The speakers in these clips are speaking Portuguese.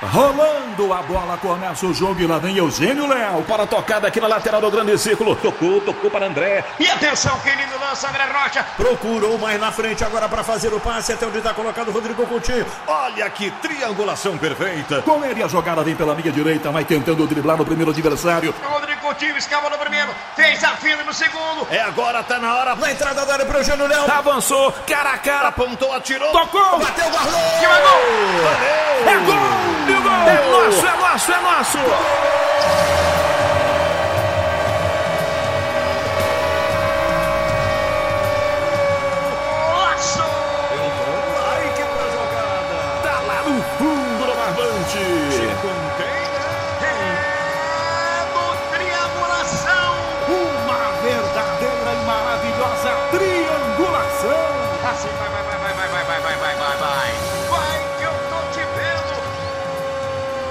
Rolando a bola, começa o jogo e lá vem Eugênio Léo para a tocada aqui na lateral do grande círculo. Tocou, tocou para André. E atenção, que lindo lança, André Rocha. Procurou mais na frente agora para fazer o passe até onde está colocado o Rodrigo Coutinho. Olha que triangulação perfeita. Com ele a jogada vem pela minha direita, vai tentando driblar no primeiro adversário. Rodrigo Coutinho escava no primeiro, fez a fila no segundo. É agora, tá na hora. Na entrada da área para o Eugênio Léo. Avançou, cara a cara, apontou, atirou. Tocou, bateu, guardou. Que é gol! Valeu. É gol! É nosso, é nosso, é nosso!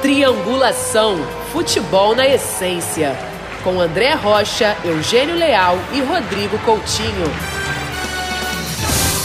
Triangulação Futebol na Essência. Com André Rocha, Eugênio Leal e Rodrigo Coutinho.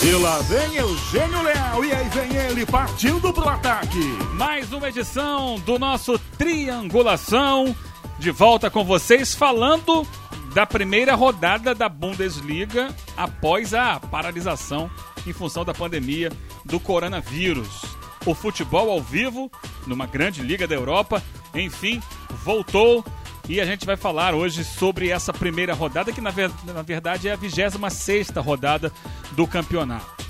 E lá vem Eugênio Leal. E aí vem ele partindo pro ataque. Mais uma edição do nosso Triangulação. De volta com vocês falando da primeira rodada da Bundesliga após a paralisação em função da pandemia do coronavírus. O futebol ao vivo, numa grande liga da Europa, enfim, voltou. E a gente vai falar hoje sobre essa primeira rodada, que na, ver- na verdade é a 26 rodada do campeonato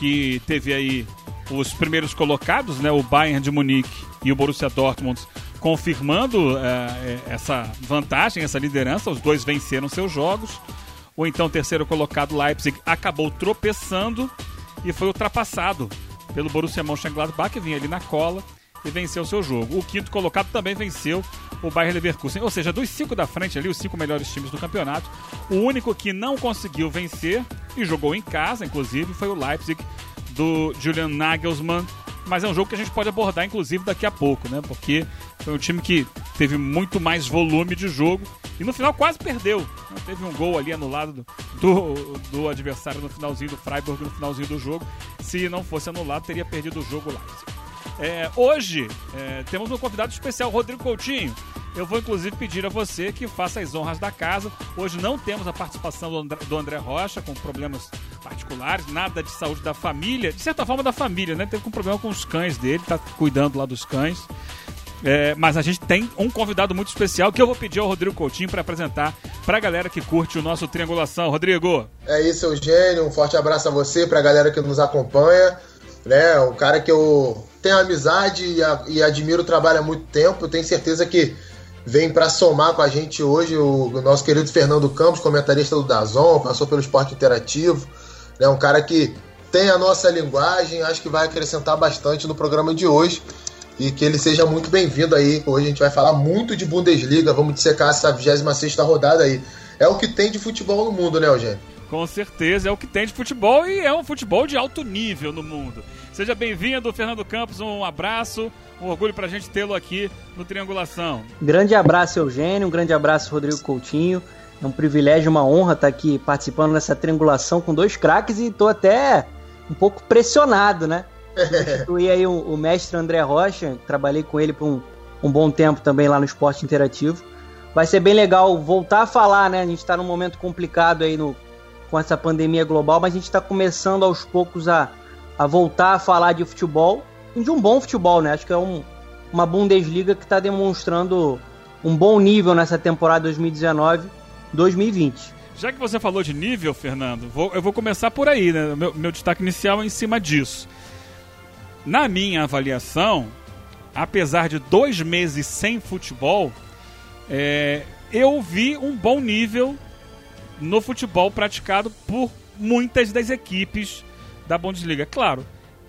que teve aí os primeiros colocados, né, o Bayern de Munique e o Borussia Dortmund, confirmando eh, essa vantagem, essa liderança. Os dois venceram seus jogos. O então terceiro colocado Leipzig acabou tropeçando e foi ultrapassado pelo Borussia Mönchengladbach, que vinha ali na cola e venceu seu jogo. O quinto colocado também venceu o Bayern Leverkusen. Ou seja, dos cinco da frente ali, os cinco melhores times do campeonato, o único que não conseguiu vencer e jogou em casa, inclusive, foi o Leipzig do Julian Nagelsmann. Mas é um jogo que a gente pode abordar, inclusive, daqui a pouco, né? Porque foi um time que teve muito mais volume de jogo e no final quase perdeu. Teve um gol ali anulado do, do, do adversário no finalzinho do Freiburg, no finalzinho do jogo. Se não fosse anulado, teria perdido o jogo Leipzig. É, hoje é, temos um convidado especial, Rodrigo Coutinho. Eu vou inclusive pedir a você que faça as honras da casa. Hoje não temos a participação do André, Rocha, com problemas particulares, nada de saúde da família, de certa forma da família, né? Teve um problema com os cães dele, tá cuidando lá dos cães. É, mas a gente tem um convidado muito especial que eu vou pedir ao Rodrigo Coutinho para apresentar para a galera que curte o nosso Triangulação. Rodrigo, É isso, Eugênio. Um forte abraço a você, pra galera que nos acompanha. Né? Um cara que eu tenho amizade e, a- e admiro o trabalho há muito tempo. Eu tenho certeza que vem pra somar com a gente hoje o, o nosso querido Fernando Campos, comentarista do Dazon, passou pelo esporte interativo. Né? Um cara que tem a nossa linguagem, acho que vai acrescentar bastante no programa de hoje. E que ele seja muito bem-vindo aí. Hoje a gente vai falar muito de Bundesliga, vamos dissecar essa 26 rodada aí. É o que tem de futebol no mundo, né, Eugênio? com certeza é o que tem de futebol e é um futebol de alto nível no mundo. Seja bem-vindo, Fernando Campos. Um abraço, um orgulho pra gente tê-lo aqui no Triangulação. Grande abraço, Eugênio. Um grande abraço, Rodrigo Coutinho. É um privilégio, uma honra estar aqui participando dessa triangulação com dois craques e tô até um pouco pressionado, né? Substituí aí o, o mestre André Rocha, trabalhei com ele por um, um bom tempo também lá no Esporte Interativo. Vai ser bem legal voltar a falar, né? A gente está num momento complicado aí no, com essa pandemia global, mas a gente está começando aos poucos a, a voltar a falar de futebol de um bom futebol, né? Acho que é um, uma Bundesliga que está demonstrando um bom nível nessa temporada 2019-2020. Já que você falou de nível, Fernando, vou- eu vou começar por aí, né? Meu, meu destaque inicial é em cima disso. Na minha avaliação, apesar de dois meses sem futebol, é, eu vi um bom nível no futebol praticado por muitas das equipes da Bundesliga. Claro,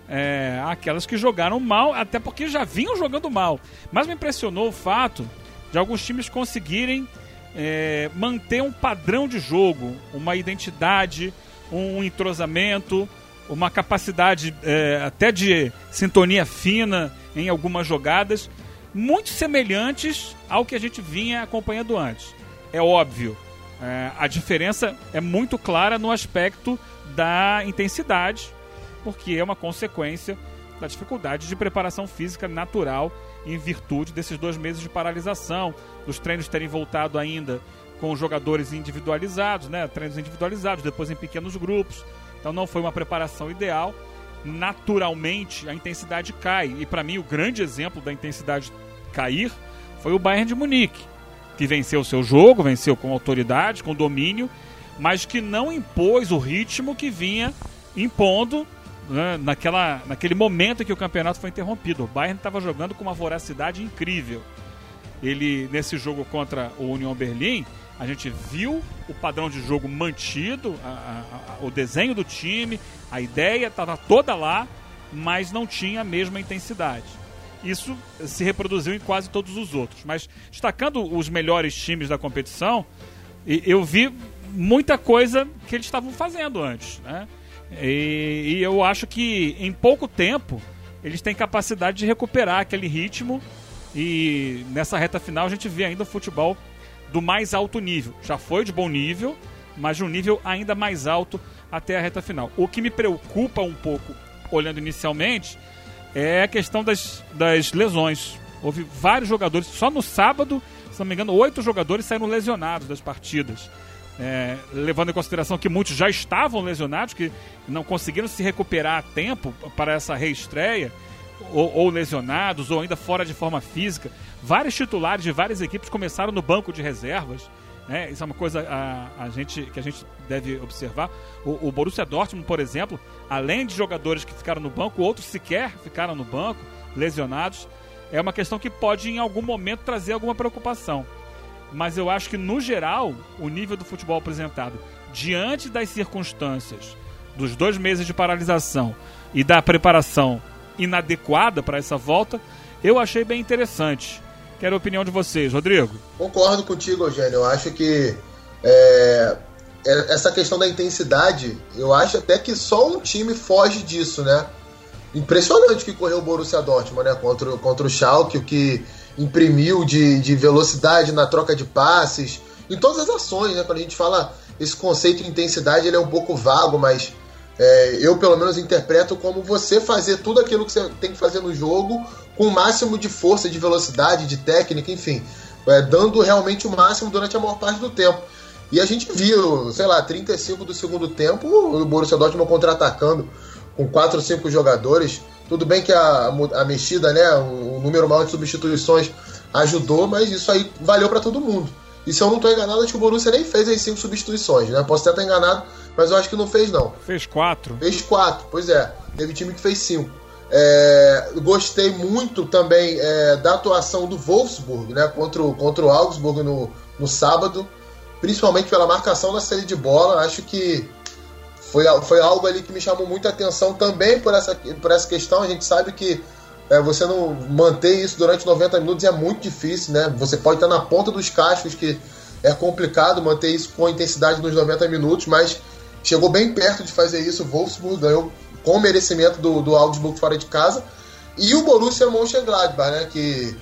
é, aquelas que jogaram mal, até porque já vinham jogando mal. Mas me impressionou o fato de alguns times conseguirem é, manter um padrão de jogo, uma identidade, um entrosamento, uma capacidade é, até de sintonia fina em algumas jogadas, muito semelhantes ao que a gente vinha acompanhando antes. É óbvio, é, a diferença é muito clara no aspecto da intensidade, porque é uma consequência da dificuldade de preparação física natural em virtude desses dois meses de paralisação, dos treinos terem voltado ainda com jogadores individualizados, né? Treinos individualizados, depois em pequenos grupos. Então não foi uma preparação ideal. Naturalmente a intensidade cai. E para mim o grande exemplo da intensidade cair foi o Bayern de Munique, que venceu o seu jogo, venceu com autoridade, com domínio, mas que não impôs o ritmo que vinha impondo né, naquela, naquele momento em que o campeonato foi interrompido. O Bayern estava jogando com uma voracidade incrível. Ele, nesse jogo contra o Union Berlim, a gente viu o padrão de jogo mantido, a, a, a, o desenho do time, a ideia estava toda lá, mas não tinha a mesma intensidade. Isso se reproduziu em quase todos os outros. Mas destacando os melhores times da competição, eu vi muita coisa que eles estavam fazendo antes. Né? E, e eu acho que em pouco tempo eles têm capacidade de recuperar aquele ritmo. E nessa reta final a gente vê ainda o futebol do mais alto nível. Já foi de bom nível, mas de um nível ainda mais alto até a reta final. O que me preocupa um pouco, olhando inicialmente, é a questão das, das lesões. Houve vários jogadores, só no sábado, se não me engano, oito jogadores saíram lesionados das partidas é, levando em consideração que muitos já estavam lesionados, que não conseguiram se recuperar a tempo para essa reestreia, ou, ou, lesionados, ou ainda fora de forma física. Vários titulares de várias equipes começaram no banco de reservas. Né? Isso é uma coisa a, a gente, que a gente deve observar. O, o Borussia Dortmund, por exemplo, além de jogadores que ficaram no banco, outros sequer ficaram no banco, lesionados. É uma questão que pode, em algum momento, trazer alguma preocupação mas eu acho que no geral o nível do futebol apresentado diante das circunstâncias dos dois meses de paralisação e da preparação inadequada para essa volta, eu achei bem interessante. Quero a opinião de vocês, Rodrigo. Concordo contigo, Eugênio. Eu acho que é, é, essa questão da intensidade, eu acho até que só um time foge disso, né? Impressionante que correu o Borussia Dortmund, né? Contra, contra o Schalke, o que imprimiu de, de velocidade na troca de passes, em todas as ações, né? Quando a gente fala esse conceito de intensidade, ele é um pouco vago, mas é, eu pelo menos interpreto como você fazer tudo aquilo que você tem que fazer no jogo com o máximo de força, de velocidade, de técnica, enfim, é, dando realmente o máximo durante a maior parte do tempo. E a gente viu, sei lá, 35 do segundo tempo, o Borussia Dortmund contra-atacando com 4 ou 5 jogadores, tudo bem que a, a mexida, né, o, número maior de substituições ajudou, mas isso aí valeu para todo mundo. E se eu não estou enganado, acho que o Borussia nem fez as cinco substituições, né? Posso até estar enganado, mas eu acho que não fez, não. Fez quatro. Fez quatro, pois é. Teve time que fez cinco. É, gostei muito também é, da atuação do Wolfsburg, né? Contra o, contra o Augsburg no, no sábado. Principalmente pela marcação da série de bola. Acho que foi, foi algo ali que me chamou muita atenção também por essa, por essa questão. A gente sabe que é, você não manter isso durante 90 minutos é muito difícil, né? Você pode estar na ponta dos cascos, que é complicado manter isso com intensidade nos 90 minutos, mas chegou bem perto de fazer isso. O Wolfsburg ganhou com merecimento do, do Augsburg fora de casa. E o Borussia Mönchengladbach, né? Que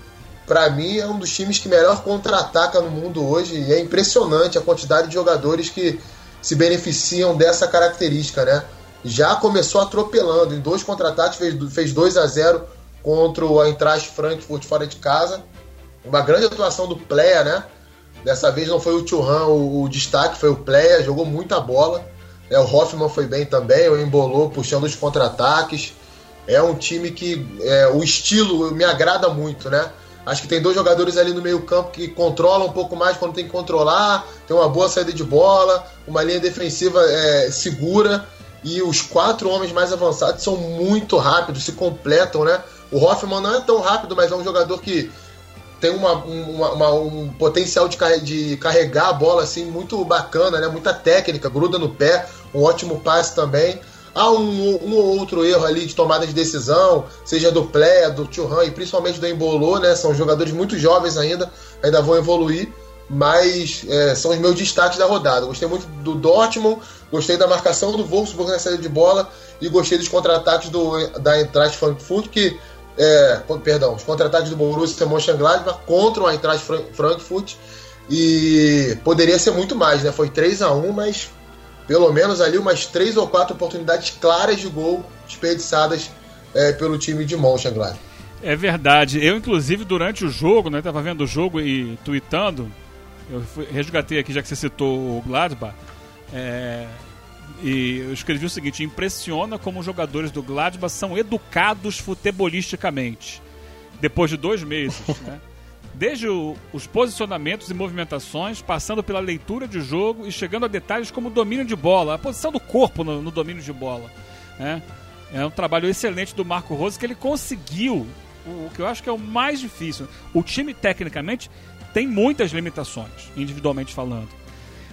para mim é um dos times que melhor contra-ataca no mundo hoje. E é impressionante a quantidade de jogadores que se beneficiam dessa característica, né? Já começou atropelando, em dois contra-ataques fez, fez 2 a 0 contra o Eintracht Frankfurt fora de casa. Uma grande atuação do Pleia, né? Dessa vez não foi o Churran o, o destaque, foi o Pleia, jogou muita bola. É, o Hoffman foi bem também, o Embolou puxando os contra-ataques. É um time que é, o estilo me agrada muito, né? Acho que tem dois jogadores ali no meio-campo que controlam um pouco mais quando tem que controlar, tem uma boa saída de bola, uma linha defensiva é, segura e os quatro homens mais avançados são muito rápidos, se completam, né? O Hoffman não é tão rápido, mas é um jogador que tem uma, uma, uma, um potencial de, de carregar a bola assim muito bacana, né? Muita técnica, gruda no pé, um ótimo passe também. Há um, um ou outro erro ali de tomada de decisão, seja do Plé, do Churran e principalmente do Embolô, né? São jogadores muito jovens ainda, ainda vão evoluir, mas é, são os meus destaques da rodada. Gostei muito do Dortmund, gostei da marcação do Wolfsburg na saída de bola e gostei dos contra-ataques da Eintracht Frankfurt, que é, perdão, os contra-ataques do Borussia Mönchengladbach contra o Eintracht Frankfurt e poderia ser muito mais, né? Foi 3 a 1 mas pelo menos ali umas três ou quatro oportunidades claras de gol desperdiçadas é, pelo time de Mönchengladbach. É verdade. Eu, inclusive, durante o jogo, né? Tava vendo o jogo e tweetando. Eu resgatei aqui, já que você citou o Gladbach. É, e eu escrevi o seguinte: impressiona como os jogadores do Gladbach são educados futebolisticamente. Depois de dois meses, né? Desde o, os posicionamentos e movimentações, passando pela leitura de jogo e chegando a detalhes como o domínio de bola, a posição do corpo no, no domínio de bola. Né? É um trabalho excelente do Marco Rose que ele conseguiu o, o que eu acho que é o mais difícil. O time, tecnicamente, tem muitas limitações, individualmente falando.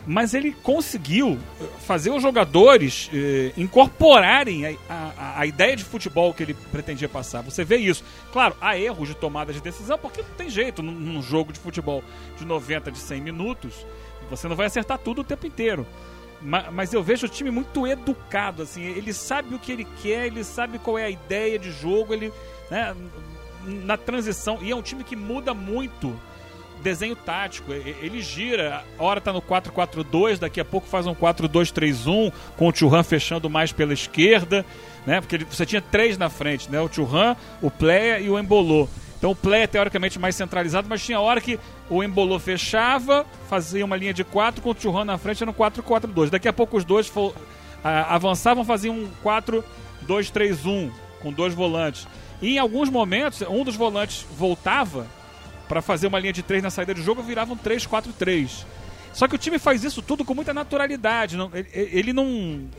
Mas ele conseguiu eh, fazer os jogadores eh, incorporarem a, a, a, ideia de futebol que ele pretendia passar. Você vê isso. Claro, há erros de tomada de decisão, porque não tem jeito num, num jogo de futebol de 90, de 100 minutos. Você não vai acertar tudo o tempo inteiro. Mas, mas eu vejo o time muito educado, assim. Ele sabe o que ele quer, ele sabe qual é a ideia de jogo, ele. Né, na transição. E é um time que muda muito desenho tático. Ele gira, hora tá no 4-4-2, daqui a pouco faz um 4-2-3-1, com o Churran fechando mais pela esquerda, né? Porque você tinha três na frente, né? O Churran, o Pleia e o Embolô. Então o Pleia é teoricamente mais centralizado, mas tinha hora que o Embolô fechava, fazia uma linha de 4 com o Churran na frente no 4-4-2. Daqui a pouco os dois for, avançavam, faziam um 4-2-3-1 com dois volantes. E em alguns momentos, um dos volantes voltava para fazer uma linha de três na saída do jogo, virava um 3-4-3. Só que o time faz isso tudo com muita naturalidade. Não, ele, não,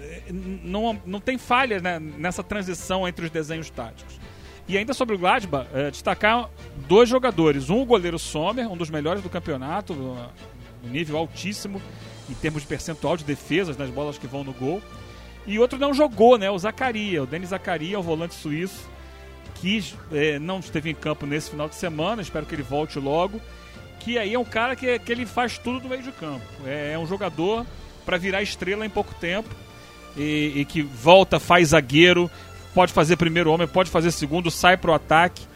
não, não tem falha né, nessa transição entre os desenhos táticos. E ainda sobre o Gladbach, é, destacar dois jogadores. Um, o goleiro Sommer, um dos melhores do campeonato, um nível altíssimo em termos de percentual de defesas nas bolas que vão no gol. E outro não jogou, né? O Zacaria, o Denis Zacaria, o volante suíço que é, não esteve em campo nesse final de semana, espero que ele volte logo. Que aí é um cara que, que ele faz tudo do meio de campo. É, é um jogador para virar estrela em pouco tempo e, e, que volta, faz zagueiro, pode fazer primeiro homem, pode fazer segundo, sai pro ataque.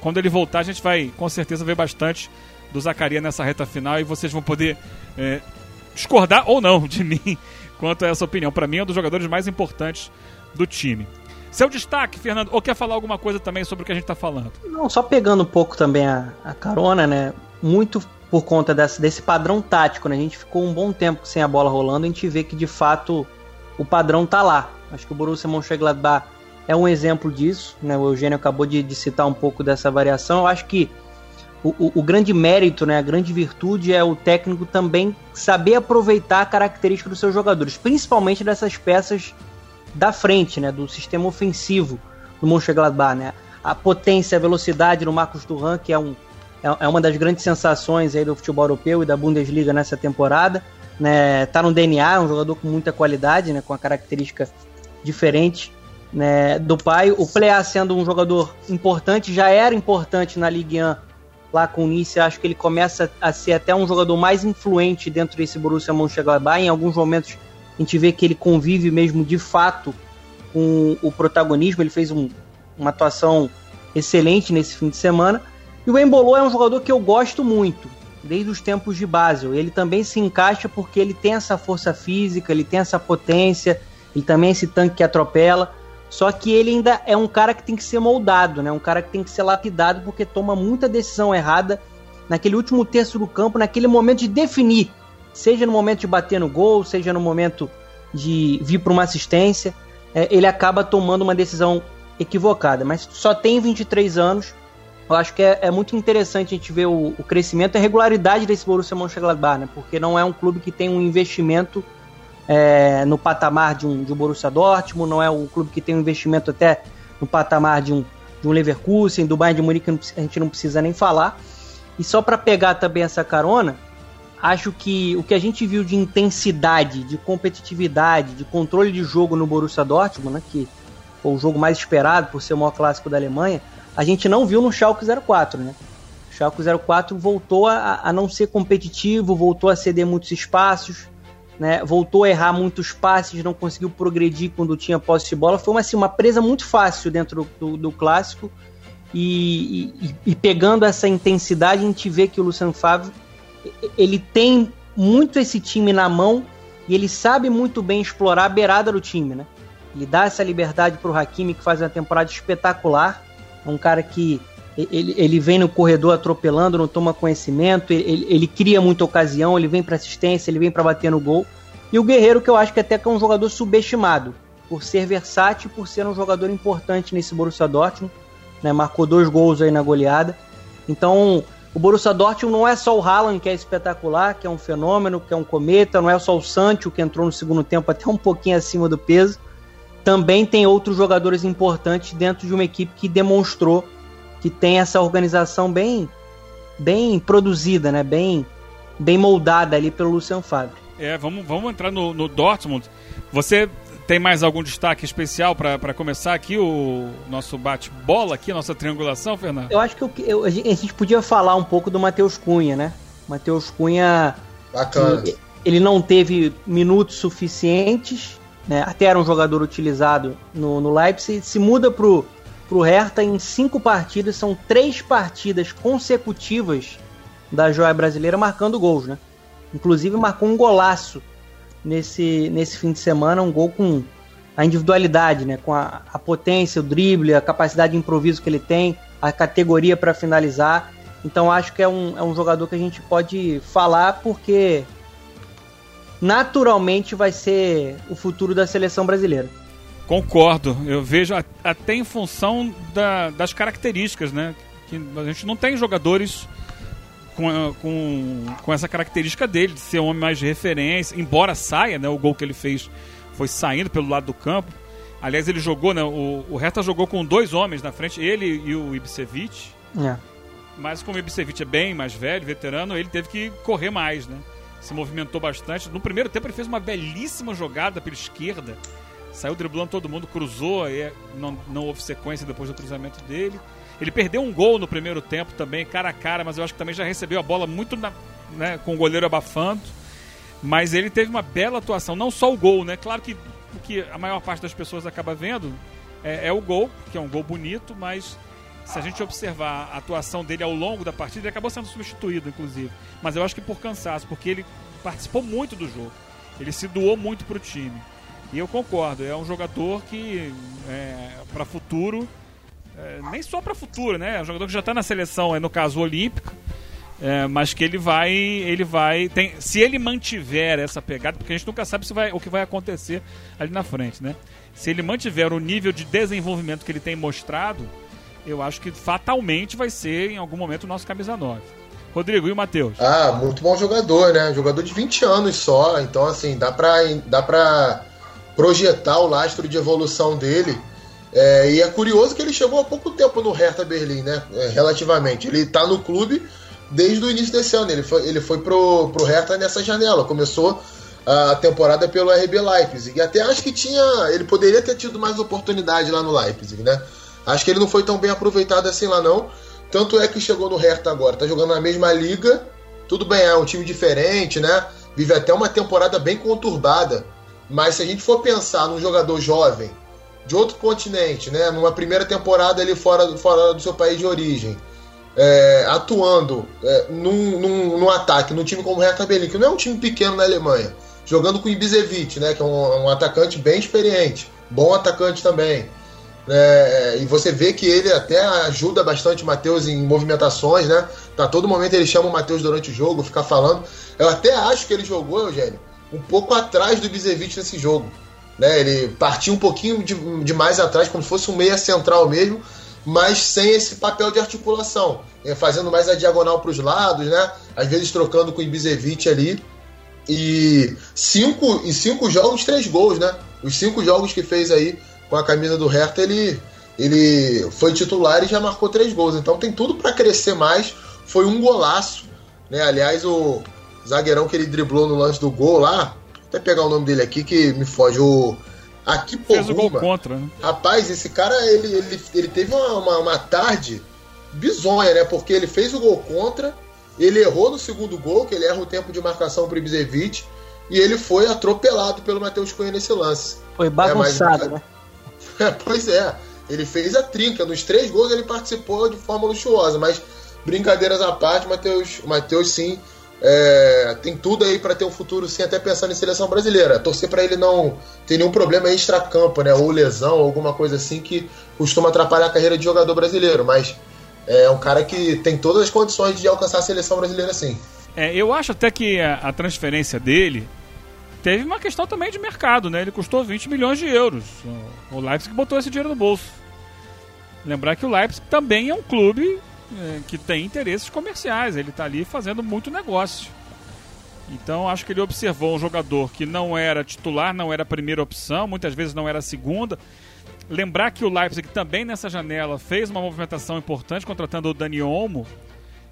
Quando ele voltar, a gente vai com certeza ver bastante do Zacaria nessa reta final e vocês vão poder é, discordar ou não de mim quanto a essa opinião. Para mim, é um dos jogadores mais importantes do time. Seu destaque, Fernando, ou quer falar alguma coisa também sobre o que a gente está falando? Não, só pegando um pouco também a, a carona, né? Muito por conta desse, desse padrão tático, né? A gente ficou um bom tempo sem a bola rolando, a gente vê que de fato o padrão tá lá. Acho que o Borussia Mönchengladbach é um exemplo disso, né? O Eugênio acabou de, de citar um pouco dessa variação. Eu acho que o, o, o, grande mérito, né, a grande virtude é o técnico também saber aproveitar a característica dos seus jogadores, principalmente dessas peças da frente, né, do sistema ofensivo do Mönchengladbach, né? A potência, a velocidade no Marcos Turan, que é, um, é, é uma das grandes sensações aí do futebol europeu e da Bundesliga nessa temporada, né? Tá no DNA, é um jogador com muita qualidade, né, com a característica diferente, né, do pai. O Plea sendo um jogador importante, já era importante na Ligue 1 lá com o Nice, acho que ele começa a ser até um jogador mais influente dentro desse Borussia Mönchengladbach, em alguns momentos a gente vê que ele convive mesmo de fato com o protagonismo. Ele fez um, uma atuação excelente nesse fim de semana. E o Embolo é um jogador que eu gosto muito, desde os tempos de Basel. Ele também se encaixa porque ele tem essa força física, ele tem essa potência, ele também é esse tanque que atropela. Só que ele ainda é um cara que tem que ser moldado, né? Um cara que tem que ser lapidado porque toma muita decisão errada naquele último terço do campo, naquele momento de definir seja no momento de bater no gol, seja no momento de vir para uma assistência, é, ele acaba tomando uma decisão equivocada. Mas só tem 23 anos. Eu acho que é, é muito interessante a gente ver o, o crescimento e a regularidade desse Borussia Mönchengladbach, né? Porque não é um clube que tem um investimento é, no patamar de um, de um Borussia Dortmund, não é um clube que tem um investimento até no patamar de um, de um Leverkusen, do Bayern de Munique a gente não precisa nem falar. E só para pegar também essa carona, acho que o que a gente viu de intensidade, de competitividade, de controle de jogo no Borussia Dortmund, né, que foi o jogo mais esperado por ser o maior clássico da Alemanha, a gente não viu no Schalke 04, né? O Schalke 04 voltou a, a não ser competitivo, voltou a ceder muitos espaços, né? Voltou a errar muitos passes, não conseguiu progredir quando tinha posse de bola. Foi uma, assim, uma presa muito fácil dentro do, do, do clássico. E, e, e, pegando essa intensidade, a gente vê que o Luciano Favre ele tem muito esse time na mão e ele sabe muito bem explorar a beirada do time, né? Ele dá essa liberdade para o Hakimi, que faz uma temporada espetacular. É um cara que ele, ele vem no corredor atropelando, não toma conhecimento, ele, ele cria muita ocasião, ele vem para assistência, ele vem para bater no gol. E o Guerreiro, que eu acho que até que é um jogador subestimado, por ser versátil, por ser um jogador importante nesse Borussia Dortmund, né? Marcou dois gols aí na goleada. Então, o Borussia Dortmund não é só o Haaland que é espetacular, que é um fenômeno, que é um cometa, não é só o Sancho que entrou no segundo tempo até um pouquinho acima do peso. Também tem outros jogadores importantes dentro de uma equipe que demonstrou que tem essa organização bem bem produzida, né? Bem bem moldada ali pelo Lucian Favre. É, vamos, vamos entrar no, no Dortmund. Você tem mais algum destaque especial para começar aqui o nosso bate-bola aqui, a nossa triangulação, Fernando? Eu acho que eu, eu, a gente podia falar um pouco do Matheus Cunha, né? Matheus Cunha. Bacana. Ele não teve minutos suficientes, né? Até era um jogador utilizado no, no Leipzig. Se muda pro, pro Hertha em cinco partidas, são três partidas consecutivas da joia brasileira marcando gols, né? Inclusive marcou um golaço nesse, nesse fim de semana, um gol com a individualidade, né? Com a, a potência, o drible, a capacidade de improviso que ele tem, a categoria para finalizar. Então acho que é um, é um jogador que a gente pode falar porque naturalmente vai ser o futuro da seleção brasileira. Concordo, eu vejo até em função da, das características, né? Que a gente não tem jogadores com, com, com essa característica dele, de ser um homem mais de referência, embora saia, né? O gol que ele fez foi saindo pelo lado do campo. Aliás, ele jogou, né? O, o Hertha jogou com dois homens na frente, ele e o Ibisevic. É. Mas como o Ibisevic é bem mais velho, veterano, ele teve que correr mais, né? Se movimentou bastante. No primeiro tempo ele fez uma belíssima jogada pela esquerda saiu driblando todo mundo, cruzou, e não, não houve sequência depois do cruzamento dele. Ele perdeu um gol no primeiro tempo também, cara a cara, mas eu acho que também já recebeu a bola muito na, né, com o goleiro abafando. Mas ele teve uma bela atuação, não só o gol, né? Claro que o que a maior parte das pessoas acaba vendo é, é o gol, que é um gol bonito, mas se a gente observar a atuação dele ao longo da partida, ele acabou sendo substituído, inclusive. Mas eu acho que por cansaço, porque ele participou muito do jogo. Ele se doou muito para o time. E eu concordo, é um jogador que, é, para futuro, é, nem só para futuro, né? É um jogador que já está na seleção, é no caso olímpica, é, mas que ele vai, ele vai, tem, se ele mantiver essa pegada, porque a gente nunca sabe se vai, o que vai acontecer ali na frente, né? Se ele mantiver o nível de desenvolvimento que ele tem mostrado, eu acho que fatalmente vai ser em algum momento o nosso camisa 9. Rodrigo, e o Matheus? Ah, muito bom jogador, né? Jogador de 20 anos só, então assim, dá pra, dá pra projetar o lastro de evolução dele. É, e é curioso que ele chegou há pouco tempo no Hertha Berlim, né? É, relativamente. Ele está no clube desde o início desse ano. Ele foi, ele foi pro, pro Hertha nessa janela. Começou a temporada pelo RB Leipzig. E até acho que tinha. Ele poderia ter tido mais oportunidade lá no Leipzig, né? Acho que ele não foi tão bem aproveitado assim lá, não. Tanto é que chegou no Hertha agora. Tá jogando na mesma liga. Tudo bem, é um time diferente, né? Vive até uma temporada bem conturbada mas se a gente for pensar num jogador jovem de outro continente, né, numa primeira temporada ali fora, fora do seu país de origem, é, atuando é, num, num, num, ataque, num time como o Hertha Berlin, que não é um time pequeno na Alemanha, jogando com o Ibisevic, né, que é um, um atacante bem experiente, bom atacante também. É, e você vê que ele até ajuda bastante o Matheus em movimentações, né? Tá todo momento ele chama o Matheus durante o jogo, fica falando. Eu até acho que ele jogou, Eugênio, um pouco atrás do Bizevic nesse jogo. Né? Ele partiu um pouquinho de, de, mais atrás, como se fosse um meia central mesmo, mas sem esse papel de articulação, é, fazendo mais a diagonal para os lados, né? às vezes trocando com o Ibisevic ali. E cinco, em cinco jogos, três gols, né? Os cinco jogos que fez aí com a camisa do Hertha, ele, ele foi titular e já marcou três gols. Então tem tudo para crescer mais. Foi um golaço. Né? Aliás, o, zagueirão que ele driblou no lance do gol lá. Vou até pegar o nome dele aqui que me foge. O. Aqui Fez o gol contra, né? Rapaz, esse cara, ele, ele, ele teve uma, uma, uma tarde bizonha, né? Porque ele fez o gol contra, ele errou no segundo gol, que ele erra o tempo de marcação pro Ibisevic, e ele foi atropelado pelo Matheus Cunha nesse lance. Foi bagunçado, é, mas... né? pois é, ele fez a trinca. Nos três gols ele participou de forma luxuosa, mas brincadeiras à parte, o Matheus, Matheus sim é, tem tudo aí para ter um futuro sim, até pensando em seleção brasileira. Torcer para ele não ter nenhum problema extra-campo, né? Ou lesão, ou alguma coisa assim que costuma atrapalhar a carreira de jogador brasileiro. Mas é um cara que tem todas as condições de alcançar a seleção brasileira sim. É, eu acho até que a, a, transferência dele teve uma questão também de mercado, né? Ele custou 20 milhões de euros. O Leipzig botou esse dinheiro no bolso. Lembrar que o Leipzig também é um clube é, que tem interesses comerciais. Ele está ali fazendo muito negócio. Então acho que ele observou um jogador que não era titular, não era a primeira opção, muitas vezes não era a segunda. Lembrar que o Leipzig também nessa janela fez uma movimentação importante contratando o Dani Olmo,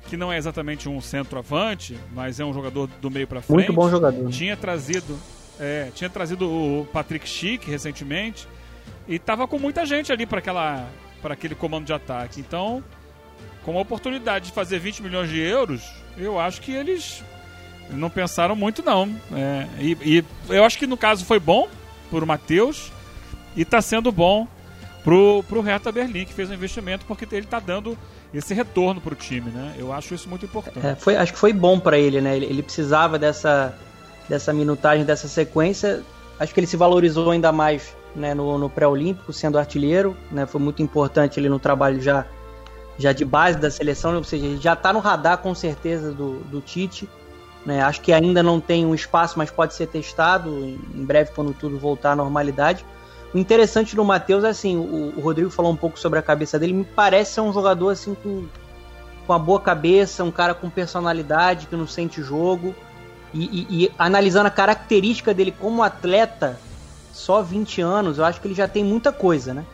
que não é exatamente um centroavante, mas é um jogador do meio para frente. Muito bom jogador. Tinha trazido, é, tinha trazido o Patrick Schick recentemente e tava com muita gente ali para aquela para aquele comando de ataque. Então, com a oportunidade de fazer 20 milhões de euros, eu acho que eles não pensaram muito não. É, e, e, eu acho que no caso foi bom por Matheus e está sendo bom pro, pro Hertha Berlim, que fez o investimento, porque ele está dando esse retorno para o time, né? Eu acho isso muito importante. É, foi, acho que foi bom para ele, né? Ele, ele, precisava dessa, dessa minutagem, dessa sequência. Acho que ele se valorizou ainda mais né, no, no pré-olímpico, sendo artilheiro, né? Foi muito importante ele no trabalho já já de base da seleção, ou seja, já está no radar com certeza do, do Tite. Né? Acho que ainda não tem um espaço, mas pode ser testado em breve quando tudo voltar à normalidade. O interessante do Matheus é assim, o, o, Rodrigo falou um pouco sobre a cabeça dele, me parece ser um jogador assim com, com a boa cabeça, um cara com personalidade, que não sente jogo. E, e, e analisando a característica dele como atleta, só 20 anos, eu acho que ele já tem muita coisa, né?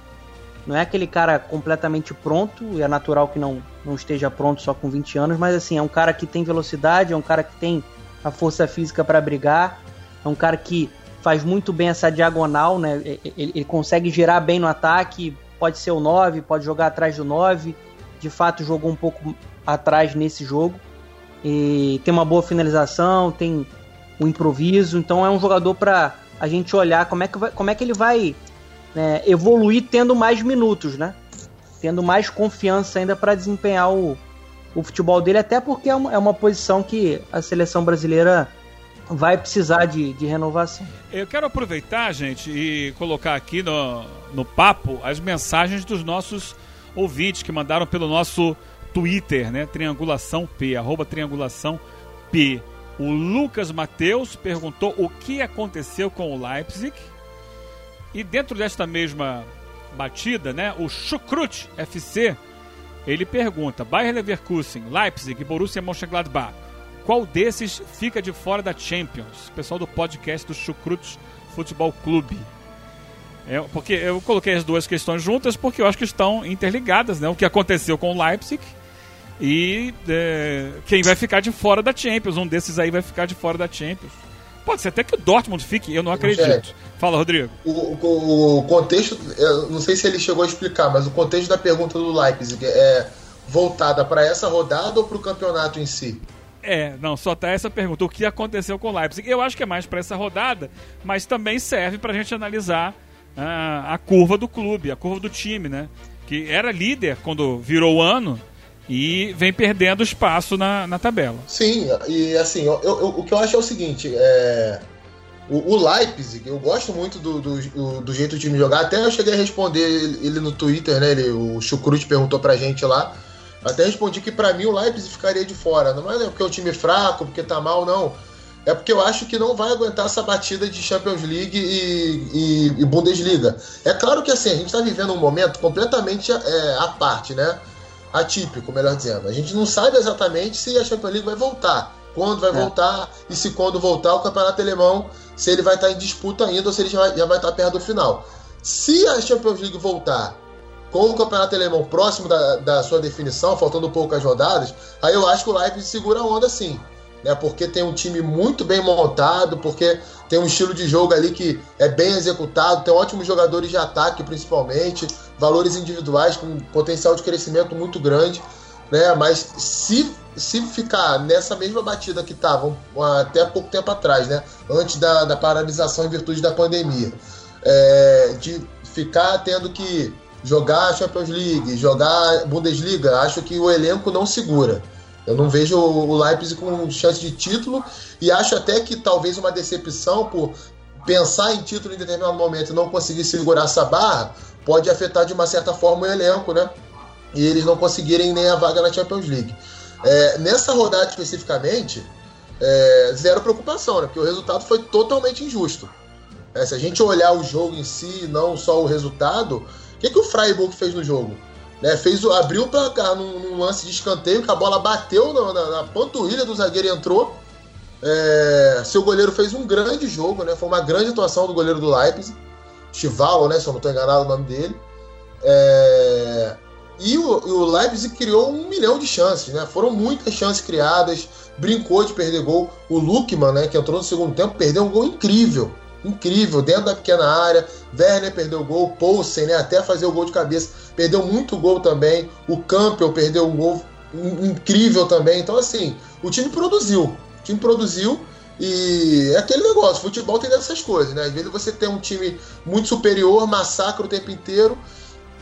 Não é aquele cara completamente pronto, e é natural que não, não esteja pronto só com 20 anos, mas assim, é um cara que tem velocidade, é um cara que tem a força física para brigar, é um cara que faz muito bem essa diagonal, né? Ele, ele, consegue girar bem no ataque, pode ser o 9, pode jogar atrás do 9. De fato, jogou um pouco atrás nesse jogo. E tem uma boa finalização, tem o improviso, então é um jogador para a gente olhar como é que, vai, como é que ele vai né, evoluir tendo mais minutos, né? Tendo mais confiança ainda para desempenhar o, o futebol dele, até porque é uma, é uma posição que a seleção brasileira vai precisar de, de renovação. Eu quero aproveitar, gente, e colocar aqui no, no papo as mensagens dos nossos ouvintes que mandaram pelo nosso Twitter, né? Triangulação P, arroba Triangulação P. O Lucas Mateus perguntou o que aconteceu com o Leipzig e dentro desta mesma batida, né, o Chukrut FC, ele pergunta: Bayer Leverkusen, Leipzig e Borussia Mönchengladbach, qual desses fica de fora da Champions? Pessoal do podcast do Chukrut Futebol Clube. É, porque eu coloquei as duas questões juntas porque eu acho que estão interligadas, né? O que aconteceu com o Leipzig e é, quem vai ficar de fora da Champions. Um desses aí vai ficar de fora da Champions. Pode ser até que o Dortmund fique, eu não acredito. Fala, Rodrigo. O, o, o, contexto, eu não sei se ele chegou a explicar, mas o contexto da pergunta do Leipzig é voltada para essa rodada ou para o campeonato em si? É, não, só tá essa pergunta. O que aconteceu com o Leipzig? Eu acho que é mais para essa rodada, mas também serve para a gente analisar uh, a curva do clube, a curva do time, né? Que era líder quando virou o ano e vem perdendo espaço na, na tabela. Sim, e assim, eu, eu, o que eu acho é o seguinte: é, o, o Leipzig, eu gosto muito do, do, do, jeito do time jogar. Até eu cheguei a responder ele no Twitter, né? Ele, o Chucrute perguntou pra gente lá. Até respondi que para mim o Leipzig ficaria de fora. Não é porque é um time fraco, porque tá mal, não. É porque eu acho que não vai aguentar essa batida de Champions League e, e, e Bundesliga. É claro que assim, a gente está vivendo um momento completamente é, à parte, né? Atípico, melhor dizendo. A gente não sabe exatamente se a Champions League vai voltar, quando vai é. voltar e se quando voltar o campeonato alemão, se ele vai estar em disputa ainda ou se ele já vai, já vai estar perto do final. Se a Champions League voltar com o campeonato alemão próximo da, da sua definição, faltando poucas rodadas, aí eu acho que o Leipzig segura a onda sim né? Porque tem um time muito bem montado, porque tem um estilo de jogo ali que é bem executado, tem ótimos jogadores de ataque, principalmente, valores individuais com potencial de crescimento muito grande, né? Mas se se ficar nessa mesma batida que estavam até pouco tempo atrás, né? Antes da, da paralisação em virtude da pandemia, é, de ficar tendo que jogar Champions League, jogar Bundesliga, acho que o elenco não segura. Eu não vejo o Leipzig com chance de título e acho até que talvez uma decepção por pensar em título em determinado momento e não conseguir segurar essa barra pode afetar de uma certa forma o elenco, né? E eles não conseguirem nem a vaga na Champions League. É, nessa rodada especificamente, é, zero preocupação, né? Porque o resultado foi totalmente injusto. É, se a gente olhar o jogo em si, não só o resultado, o que, que o Freiburg fez no jogo? Né, fez, abriu o placar num, num, lance de escanteio, que a bola bateu na, na, na panturrilha do zagueiro e entrou. É, seu goleiro fez um grande jogo, né? Foi uma grande atuação do goleiro do Leipzig. Chivalo, né? Se eu não estou enganado o nome dele. É, e o, o Leipzig criou um milhão de chances, né? Foram muitas chances criadas, brincou de perder gol. O Lukman, né, que entrou no segundo tempo, perdeu um gol incrível. Incrível, dentro da pequena área. Werner perdeu o gol, Poulsen, né, até fazer o gol de cabeça, perdeu muito gol também. O Campbell perdeu um gol incrível também. Então, assim, o time produziu. O time produziu e é aquele negócio, futebol tem dessas coisas, né? Às vezes você tem um time muito superior, massacra o tempo inteiro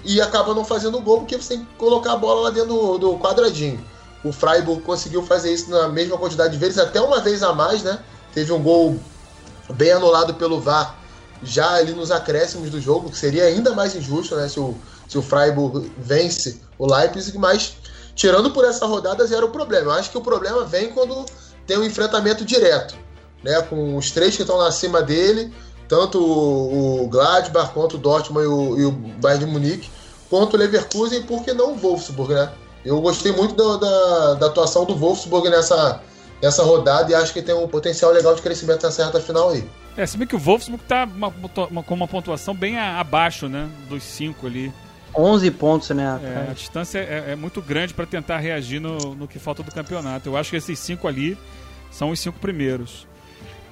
e acaba não fazendo gol porque você tem que colocar a bola lá dentro do, do quadradinho. O Freiburg conseguiu fazer isso na mesma quantidade de vezes, até uma vez a mais, né? Teve um gol bem anulado pelo VAR já ali nos acréscimos do jogo, que seria ainda mais injusto, né? Se o, se o Freiburg vence o Leipzig, mas tirando por essa rodada, zero problema. Eu acho que o problema vem quando tem um enfrentamento direto, né? Com os três que estão acima dele, tanto o Gladbach quanto o Dortmund e o, e o Bayern de Munique, quanto o Leverkusen, porque não o Wolfsburg, né? Eu gostei muito da, da, atuação do Wolfsburg nessa, nessa rodada e acho que tem um potencial legal de crescimento nessa reta final aí. É, se bem que o Wolfsburg tá uma, uma, com uma pontuação bem abaixo, né? Dos cinco ali. 11 pontos, né? É, a distância é, é muito grande para tentar reagir no, no que falta do campeonato. Eu acho que esses cinco ali são os cinco primeiros.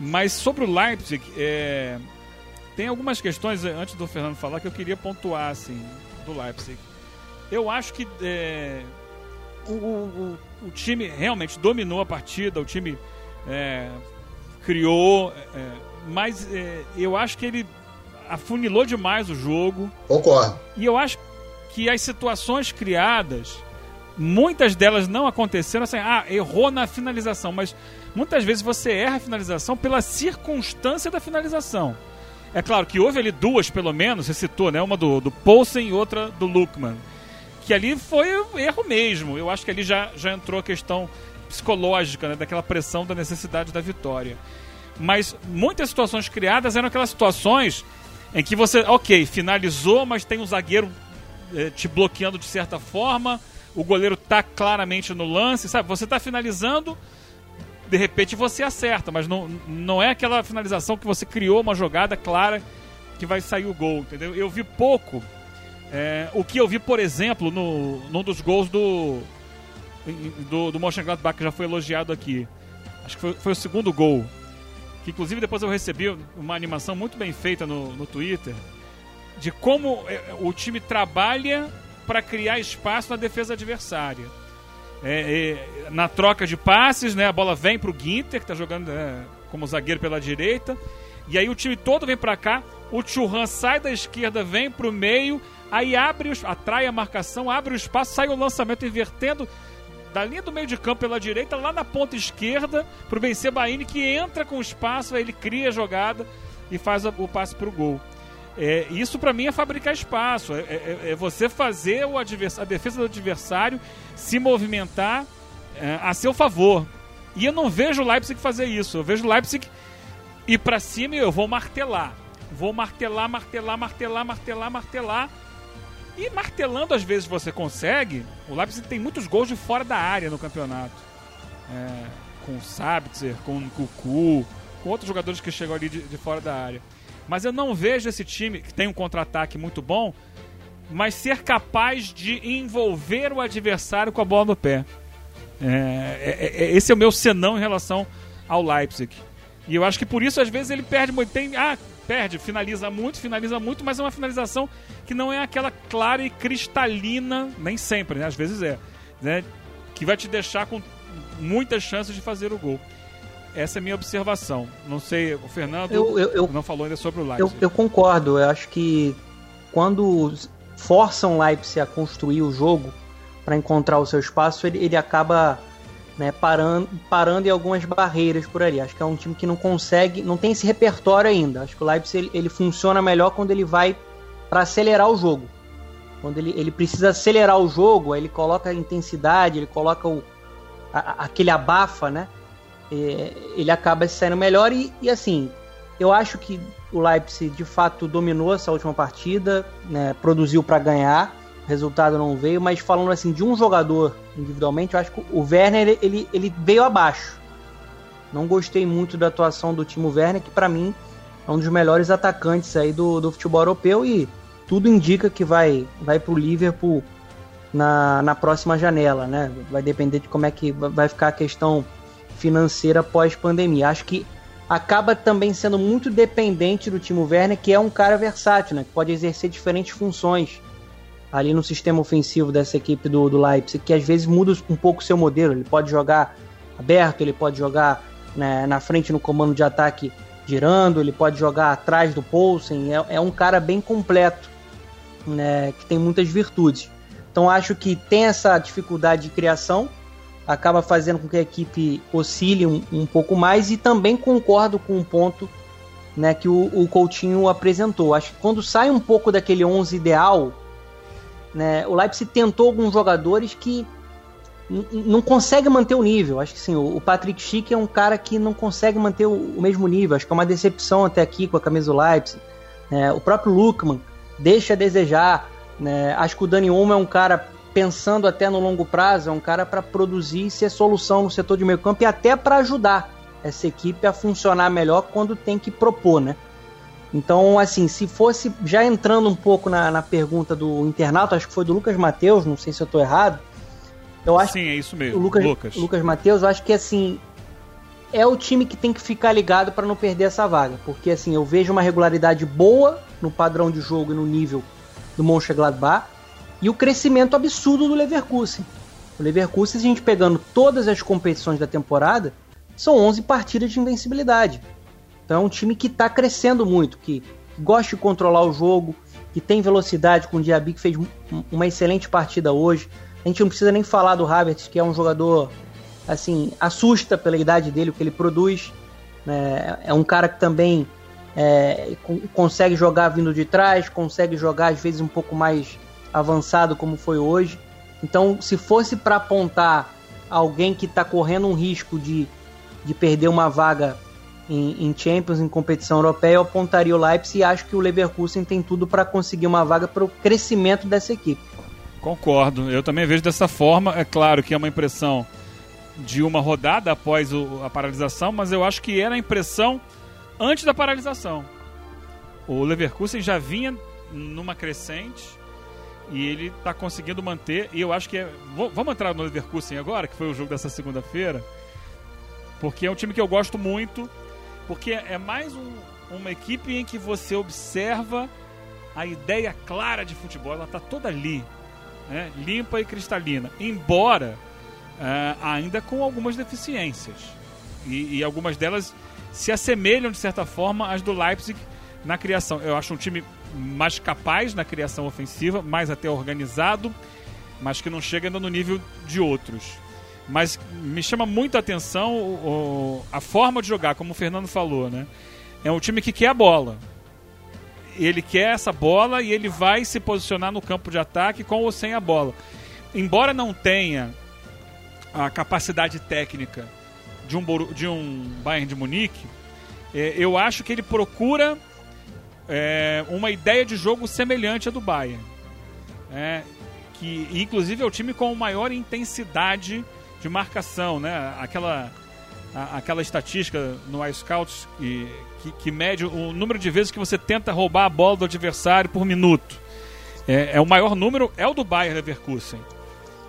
Mas sobre o Leipzig, é, tem algumas questões, antes do Fernando falar, que eu queria pontuar, assim, do Leipzig. Eu acho que é, o, o, o, time realmente dominou a partida, o time é, criou, é, mas é, eu acho que ele afunilou demais o jogo. Concordo. E eu acho que as situações criadas, muitas delas não aconteceram assim, ah, errou na finalização, mas muitas vezes você erra a finalização pela circunstância da finalização. É claro que houve ali duas, pelo menos, você citou, né? Uma do, do Poulsen e outra do Lukman que ali foi erro mesmo. Eu acho que ali já, já entrou a questão psicológica, né, daquela pressão da necessidade da vitória. Mas muitas situações criadas eram aquelas situações em que você, ok, finalizou, mas tem um zagueiro eh, te bloqueando de certa forma, o goleiro tá claramente no lance, sabe? Você tá finalizando, de repente você acerta, mas não, não é aquela finalização que você criou uma jogada clara que vai sair o gol, entendeu? Eu vi pouco é, o que eu vi, por exemplo, no, num dos gols do, do, do Mönchengladbach, que já foi elogiado aqui. Acho que foi, foi, o segundo gol. Que inclusive depois eu recebi uma animação muito bem feita no, no Twitter de como é, o time trabalha para criar espaço na defesa adversária. É, é, na troca de passes, né, a bola vem para o Ginter, que está jogando é, como zagueiro pela direita. E aí o time todo vem para cá. O Churran sai da esquerda, vem para o meio Aí abre, atrai a marcação, abre o espaço, sai o lançamento invertendo da linha do meio de campo pela direita, lá na ponta esquerda, para o Ben Sebaini, que entra com o espaço, aí ele cria a jogada e faz o passe para o gol. É, isso para mim é fabricar espaço, é, é, é você fazer o a defesa do adversário se movimentar é, a seu favor. E eu não vejo o Leipzig fazer isso. Eu vejo o Leipzig ir para cima e eu vou martelar. Vou martelar, martelar, martelar, martelar, martelar e martelando, às vezes você consegue. O Leipzig tem muitos gols de fora da área no campeonato. É, com o Sabitzer, com o Kuku, com outros jogadores que chegam ali de, de fora da área. Mas eu não vejo esse time, que tem um contra-ataque muito bom, mas ser capaz de envolver o adversário com a bola no pé. É, é, é, esse é o meu senão em relação ao Leipzig. E eu acho que por isso, às vezes, ele perde muito. Tem, ah, perde, finaliza muito, finaliza muito, mas é uma finalização que não é aquela clara e cristalina, nem sempre, né? Às vezes é, né? Que vai te deixar com muitas chances de fazer o gol. Essa é a minha observação. Não sei, o Fernando eu, eu, eu não falou ainda sobre o Leipzig. Eu, concordo, eu acho que quando forçam o Leipzig a construir o jogo para encontrar o seu espaço, ele, ele acaba né, parando, parando em algumas barreiras por ali. Acho que é um time que não consegue, não tem esse repertório ainda. Acho que o Leipzig ele, ele funciona melhor quando ele vai para acelerar o jogo. Quando ele, ele precisa acelerar o jogo, aí ele coloca a intensidade, ele coloca o, a, aquele abafa, né? É, ele acaba saindo melhor e, e, assim, eu acho que o Leipzig de fato dominou essa última partida, né, produziu para ganhar, resultado não veio, mas falando assim de um jogador individualmente, eu acho que o Werner ele, ele veio abaixo. Não gostei muito da atuação do Timo Werner, que para mim é um dos melhores atacantes aí do, do futebol europeu e tudo indica que vai, vai pro Liverpool na, na próxima janela, né? Vai depender de como é que vai ficar a questão financeira pós-pandemia. Acho que acaba também sendo muito dependente do Timo Werner, que é um cara versátil, né? Que pode exercer diferentes funções ali no sistema ofensivo dessa equipe do, do Leipzig, que às vezes muda um pouco o seu modelo. Ele pode jogar aberto, ele pode jogar né, na frente no comando de ataque girando, ele pode jogar atrás do Poulsen. É, é um cara bem completo, né, que tem muitas virtudes. Então acho que tem essa dificuldade de criação, acaba fazendo com que a equipe oscile um, um pouco mais e também concordo com um ponto né, que o, o Coutinho apresentou. Acho que quando sai um pouco daquele 11 ideal, né, o Leipzig tentou alguns jogadores que não consegue manter o nível. Acho que sim, o Patrick Schick é um cara que não consegue manter o, o, mesmo nível. Acho que é uma decepção até aqui com a camisa do Leipzig. É, o próprio Lukman deixa a desejar. Né? Acho que o Dani Olmo é um cara pensando até no longo prazo, é um cara para produzir e ser solução no setor de meio campo e até para ajudar essa equipe a funcionar melhor quando tem que propor, né? Então, assim, se fosse já entrando um pouco na, na pergunta do internauta, acho que foi do Lucas Mateus, não sei se eu estou errado. Eu acho Sim, é isso mesmo. O Lucas, Lucas. Lucas Mateus, eu acho que assim é o time que tem que ficar ligado para não perder essa vaga, porque assim, eu vejo uma regularidade boa no padrão de jogo e no nível do Mönchengladbach e o crescimento absurdo do Leverkusen. O Leverkusen, se a gente pegando todas as competições da temporada, são 11 partidas de invencibilidade. Então é um time que está crescendo muito, que gosta de controlar o jogo, que tem velocidade com o Diaby, que fez uma excelente partida hoje. A gente não precisa nem falar do Havertz, que é um jogador, assim, assusta pela idade dele, o que ele produz. Né? É um cara que também é, consegue jogar vindo de trás, consegue jogar às vezes um pouco mais avançado como foi hoje. Então, se fosse para apontar alguém que está correndo um risco de, de perder uma vaga em, em, Champions, em competição europeia, eu apontaria o Leipzig e acho que o Leverkusen tem tudo para conseguir uma vaga para o crescimento dessa equipe. Concordo, eu também vejo dessa forma. É claro que é uma impressão de uma rodada após o, a paralisação, mas eu acho que era a impressão antes da paralisação. O Leverkusen já vinha numa crescente e ele está conseguindo manter. E eu acho que é. Vamos entrar no Leverkusen agora, que foi o jogo dessa segunda-feira, porque é um time que eu gosto muito, porque é mais um, uma equipe em que você observa a ideia clara de futebol, ela está toda ali, né? limpa e cristalina, embora uh, ainda com algumas deficiências. E, e algumas delas se assemelham, de certa forma, às do Leipzig na criação. Eu acho um time mais capaz na criação ofensiva, mais até organizado, mas que não chega ainda no nível de outros. Mas me chama muito a atenção o, a forma de jogar, como o Fernando falou, né? É um time que quer a bola. Ele quer essa bola e ele vai se posicionar no campo de ataque com ou sem a bola. Embora não tenha a capacidade técnica de um, de um Bayern de Munique, é, eu acho que ele procura é, uma ideia de jogo semelhante à do Bayern. É, que inclusive é o time com maior intensidade de marcação, né? Aquela, a, aquela estatística no iScouts que, que, que, mede o número de vezes que você tenta roubar a bola do adversário por minuto. É, é o maior número é o do Bayern Leverkusen.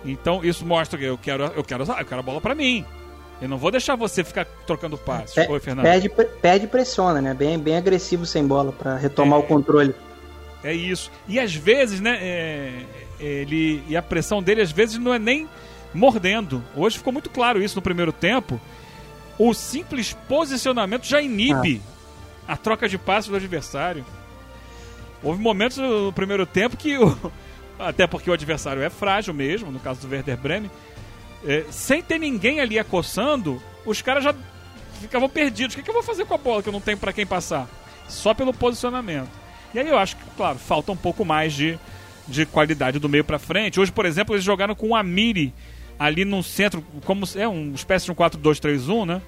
Então isso mostra que eu quero, eu quero, eu quero a bola para mim. Eu não vou deixar você ficar trocando passos. Pe Oi, Fernando. Perde, perde pressiona, né? Bem, bem agressivo sem bola para retomar é, o controle. É isso. E às vezes, né? É, ele e a pressão dele às vezes não é nem mordendo. Hoje ficou muito claro isso no primeiro tempo. O simples posicionamento já inibe ah. a troca de passos do adversário. Houve momentos no primeiro tempo que o, até porque o adversário é frágil mesmo, no caso do Werder Bremen, é, sem ter ninguém ali acossando, os caras já ficavam perdidos. O que, que eu vou fazer com a bola que eu não tenho para quem passar? Só pelo posicionamento. E aí eu acho que, claro, falta um pouco mais de, de qualidade do meio para frente. Hoje, por exemplo, eles jogaram com o Amiri ali no centro, como é uma espécie de um 4-2-3-1, né?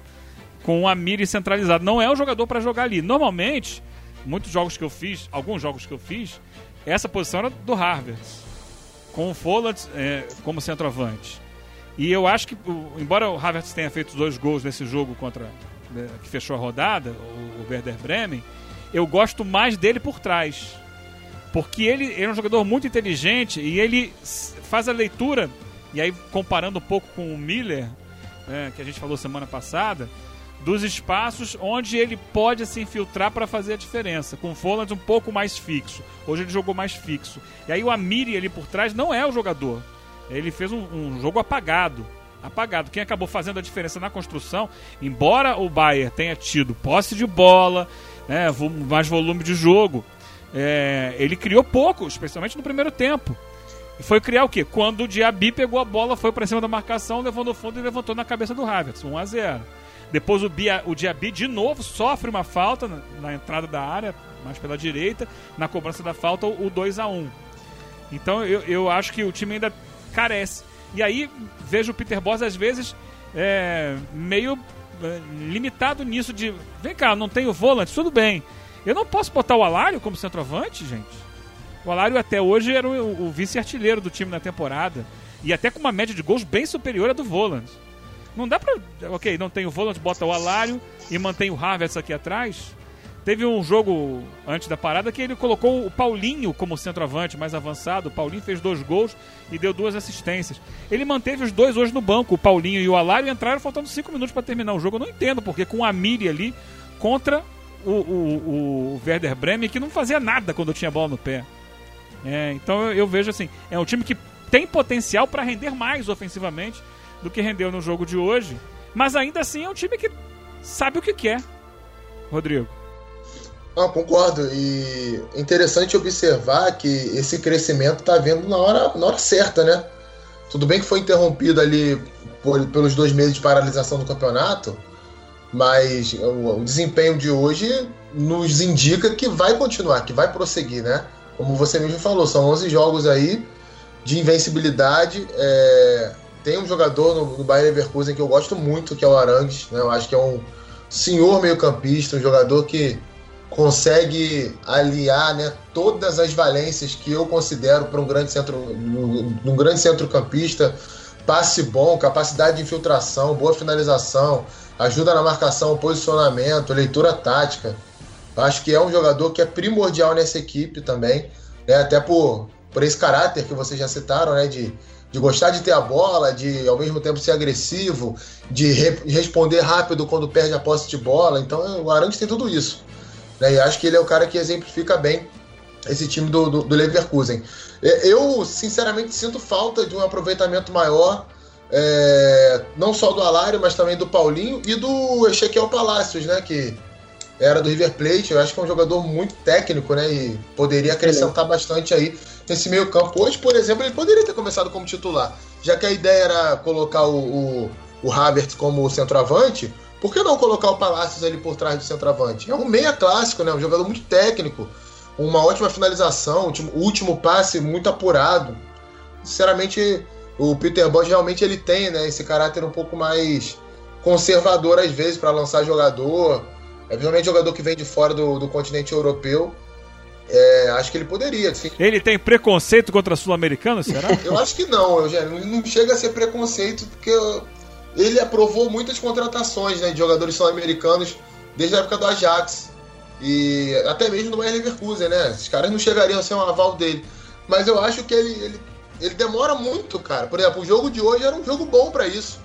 Com o Amiri centralizado. Não é o jogador para jogar ali. Normalmente, muitos jogos que eu fiz, alguns jogos que eu fiz, essa posição era do Harvard, com o Folland é, como centroavante. E eu acho que, embora o Havertz tenha feito dois gols nesse jogo contra né, que fechou a rodada, o, o Werder Bremen, eu gosto mais dele por trás. Porque ele, ele é um jogador muito inteligente e ele faz a leitura, e aí comparando um pouco com o Miller, né, que a gente falou semana passada, dos espaços onde ele pode se infiltrar para fazer a diferença. Com o Folland um pouco mais fixo. Hoje ele jogou mais fixo. E aí o Amiri ali por trás não é o jogador. Ele fez um, um jogo apagado. Apagado. Quem acabou fazendo a diferença na construção, embora o Bayern tenha tido posse de bola, né, mais volume de jogo, é, ele criou pouco, especialmente no primeiro tempo. Foi criar o quê? Quando o Diaby pegou a bola, foi para cima da marcação, levou no fundo e levantou na cabeça do Havertz, 1 a 0 Depois o, Bia, o Diaby de novo sofre uma falta na, na, entrada da área, mais pela direita, na cobrança da falta, o 2 a 1 Então eu, eu acho que o time ainda carece. E aí vejo o Peter Boss às vezes é, meio é, limitado nisso de vem cá, não tenho volante, tudo bem. Eu não posso botar o Alário como centroavante, gente. O Alário até hoje era o, o vice-artilheiro do time na temporada. E até com uma média de gols bem superior à do Voland. Não dá pra. Ok, não tem o Voland, bota o Alário e mantém o Havertz aqui atrás. Teve um jogo antes da parada que ele colocou o Paulinho como centroavante mais avançado. O Paulinho fez dois gols e deu duas assistências. Ele manteve os dois hoje no banco, o Paulinho e o Alário, entraram faltando cinco minutos para terminar o jogo. Eu não entendo porque com a Miri ali contra o, o, o Werder Bremen que não fazia nada quando tinha bola no pé. É, então eu, eu vejo assim, é um time que tem potencial para render mais ofensivamente do que rendeu no jogo de hoje, mas ainda assim é um time que sabe o que quer. Rodrigo. Ah, concordo. E interessante observar que esse crescimento está vindo na hora, na hora certa, né? Tudo bem que foi interrompido ali por, pelos dois meses de paralisação do campeonato, mas o, o, desempenho de hoje nos indica que vai continuar, que vai prosseguir, né? Como você mesmo falou, são 11 jogos aí de invencibilidade. É, tem um jogador no, no Bayern Leverkusen que eu gosto muito, que é o Arangues, né? Eu acho que é um senhor meio-campista, um jogador que consegue aliar né, todas as valências que eu considero para um grande centro um grande centrocampista passe bom capacidade de infiltração boa finalização ajuda na marcação posicionamento leitura tática acho que é um jogador que é primordial nessa equipe também né, até por por esse caráter que vocês já citaram né de de gostar de ter a bola, de ao mesmo tempo ser agressivo, de re responder rápido quando perde a posse de bola. Então o Arantes tem tudo isso. Né? E acho que ele é o cara que exemplifica bem esse time do, do, do Leverkusen. Eu, sinceramente, sinto falta de um aproveitamento maior, é, não só do Alário, mas também do Paulinho e do Ezequiel Palacios, né? Que era do River Plate. Eu acho que é um jogador muito técnico, né? E poderia acrescentar bastante aí nesse meio campo. Hoje, por exemplo, ele poderia ter começado como titular. Já que a ideia era colocar o, o, o Havertz como centroavante, por que não colocar o Palácios ali por trás do centroavante? É um meia clássico, né? Um jogador muito técnico, uma ótima finalização, último, último passe muito apurado. Sinceramente, o Peter Bosch realmente ele tem né, esse caráter um pouco mais conservador às vezes para lançar jogador. É principalmente jogador que vem de fora do, do continente europeu. É, acho que ele poderia. Assim. Ele tem preconceito contra sul-americanos, será? Eu acho que não, Eugênio. Não chega a ser preconceito, porque ele aprovou muitas contratações né, de jogadores sul-americanos desde a época do Ajax. E até mesmo no Bayern Leverkusen, né? Esses caras não chegariam a ser um aval dele. Mas eu acho que ele, ele, ele demora muito, cara. Por exemplo, o jogo de hoje era um jogo bom para isso.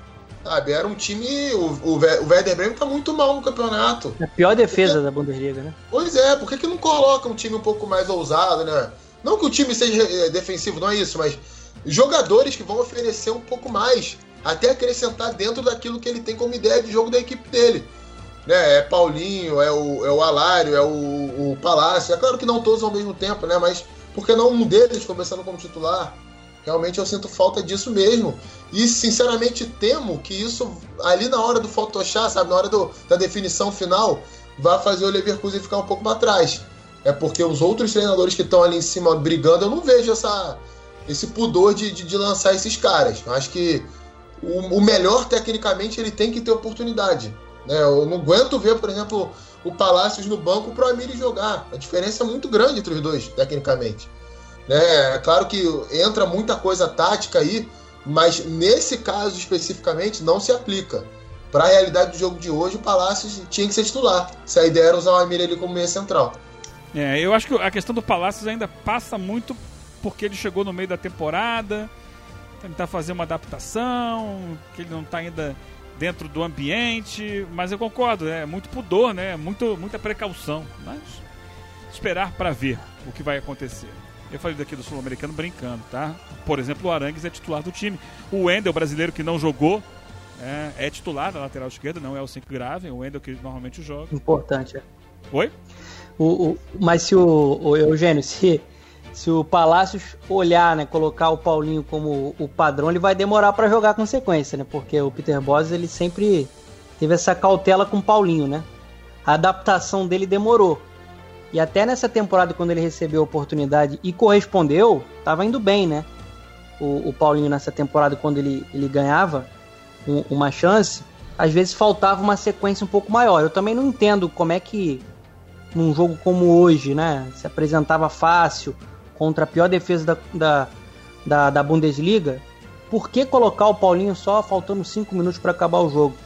Sabe? Era um time. O, o, o Werder Bremen tá muito mal no campeonato. A pior defesa Porque, da Bundesliga, né? Pois é, por que, que não coloca um time um pouco mais ousado, né? Não que o time seja eh, defensivo, não é isso, mas jogadores que vão oferecer um pouco mais até acrescentar dentro daquilo que ele tem como ideia de jogo da equipe dele. Né? É Paulinho, é o, é o Alário, é o, o Palácio. É claro que não todos ao mesmo tempo, né? Mas por que não um deles começando como titular? Realmente eu sinto falta disso mesmo. E sinceramente temo que isso, ali na hora do Photoshop, sabe, na hora do, da definição final, vai fazer o Leverkusen ficar um pouco para trás. É porque os outros treinadores que estão ali em cima brigando, eu não vejo essa, esse pudor de, de, de lançar esses caras. Eu acho que o, o, melhor, tecnicamente, ele tem que ter oportunidade. Né? Eu não aguento ver, por exemplo, o Palácios no banco para o Amiri jogar. A diferença é muito grande entre os dois, tecnicamente. Né? É claro que entra muita coisa tática aí, mas nesse caso especificamente não se aplica. Para a realidade do jogo de hoje, o Palácios tinha que ser titular. Se a ideia era usar o Amir ali como meia central. É, eu acho que a questão do Palácios ainda passa muito porque ele chegou no meio da temporada, tentar fazer uma adaptação, que ele não está ainda dentro do ambiente, mas eu concordo, é muito pudor, né? Muito, muita precaução, mas esperar para ver o que vai acontecer. Eu falei daqui do Sul-Americano brincando, tá? Por exemplo, o Arangues é titular do time. O Wendel, brasileiro que não jogou, é, é titular da lateral esquerda, não é o 5 grave, é o Wendel que normalmente joga. Importante, é. Oi? O, o, mas se o, o Eugênio, se, se o Palácios olhar, né, colocar o Paulinho como o padrão, ele vai demorar para jogar com sequência, né? Porque o Peter Bosz, ele sempre teve essa cautela com o Paulinho, né? A adaptação dele demorou. E até nessa temporada, quando ele recebeu a oportunidade e correspondeu, estava indo bem, né? O, o, Paulinho nessa temporada, quando ele, ele ganhava um, uma chance, às vezes faltava uma sequência um pouco maior. Eu também não entendo como é que num jogo como hoje, né? Se apresentava fácil contra a pior defesa da, da, da, da Bundesliga. Por que colocar o Paulinho só faltando 5 minutos para acabar o jogo?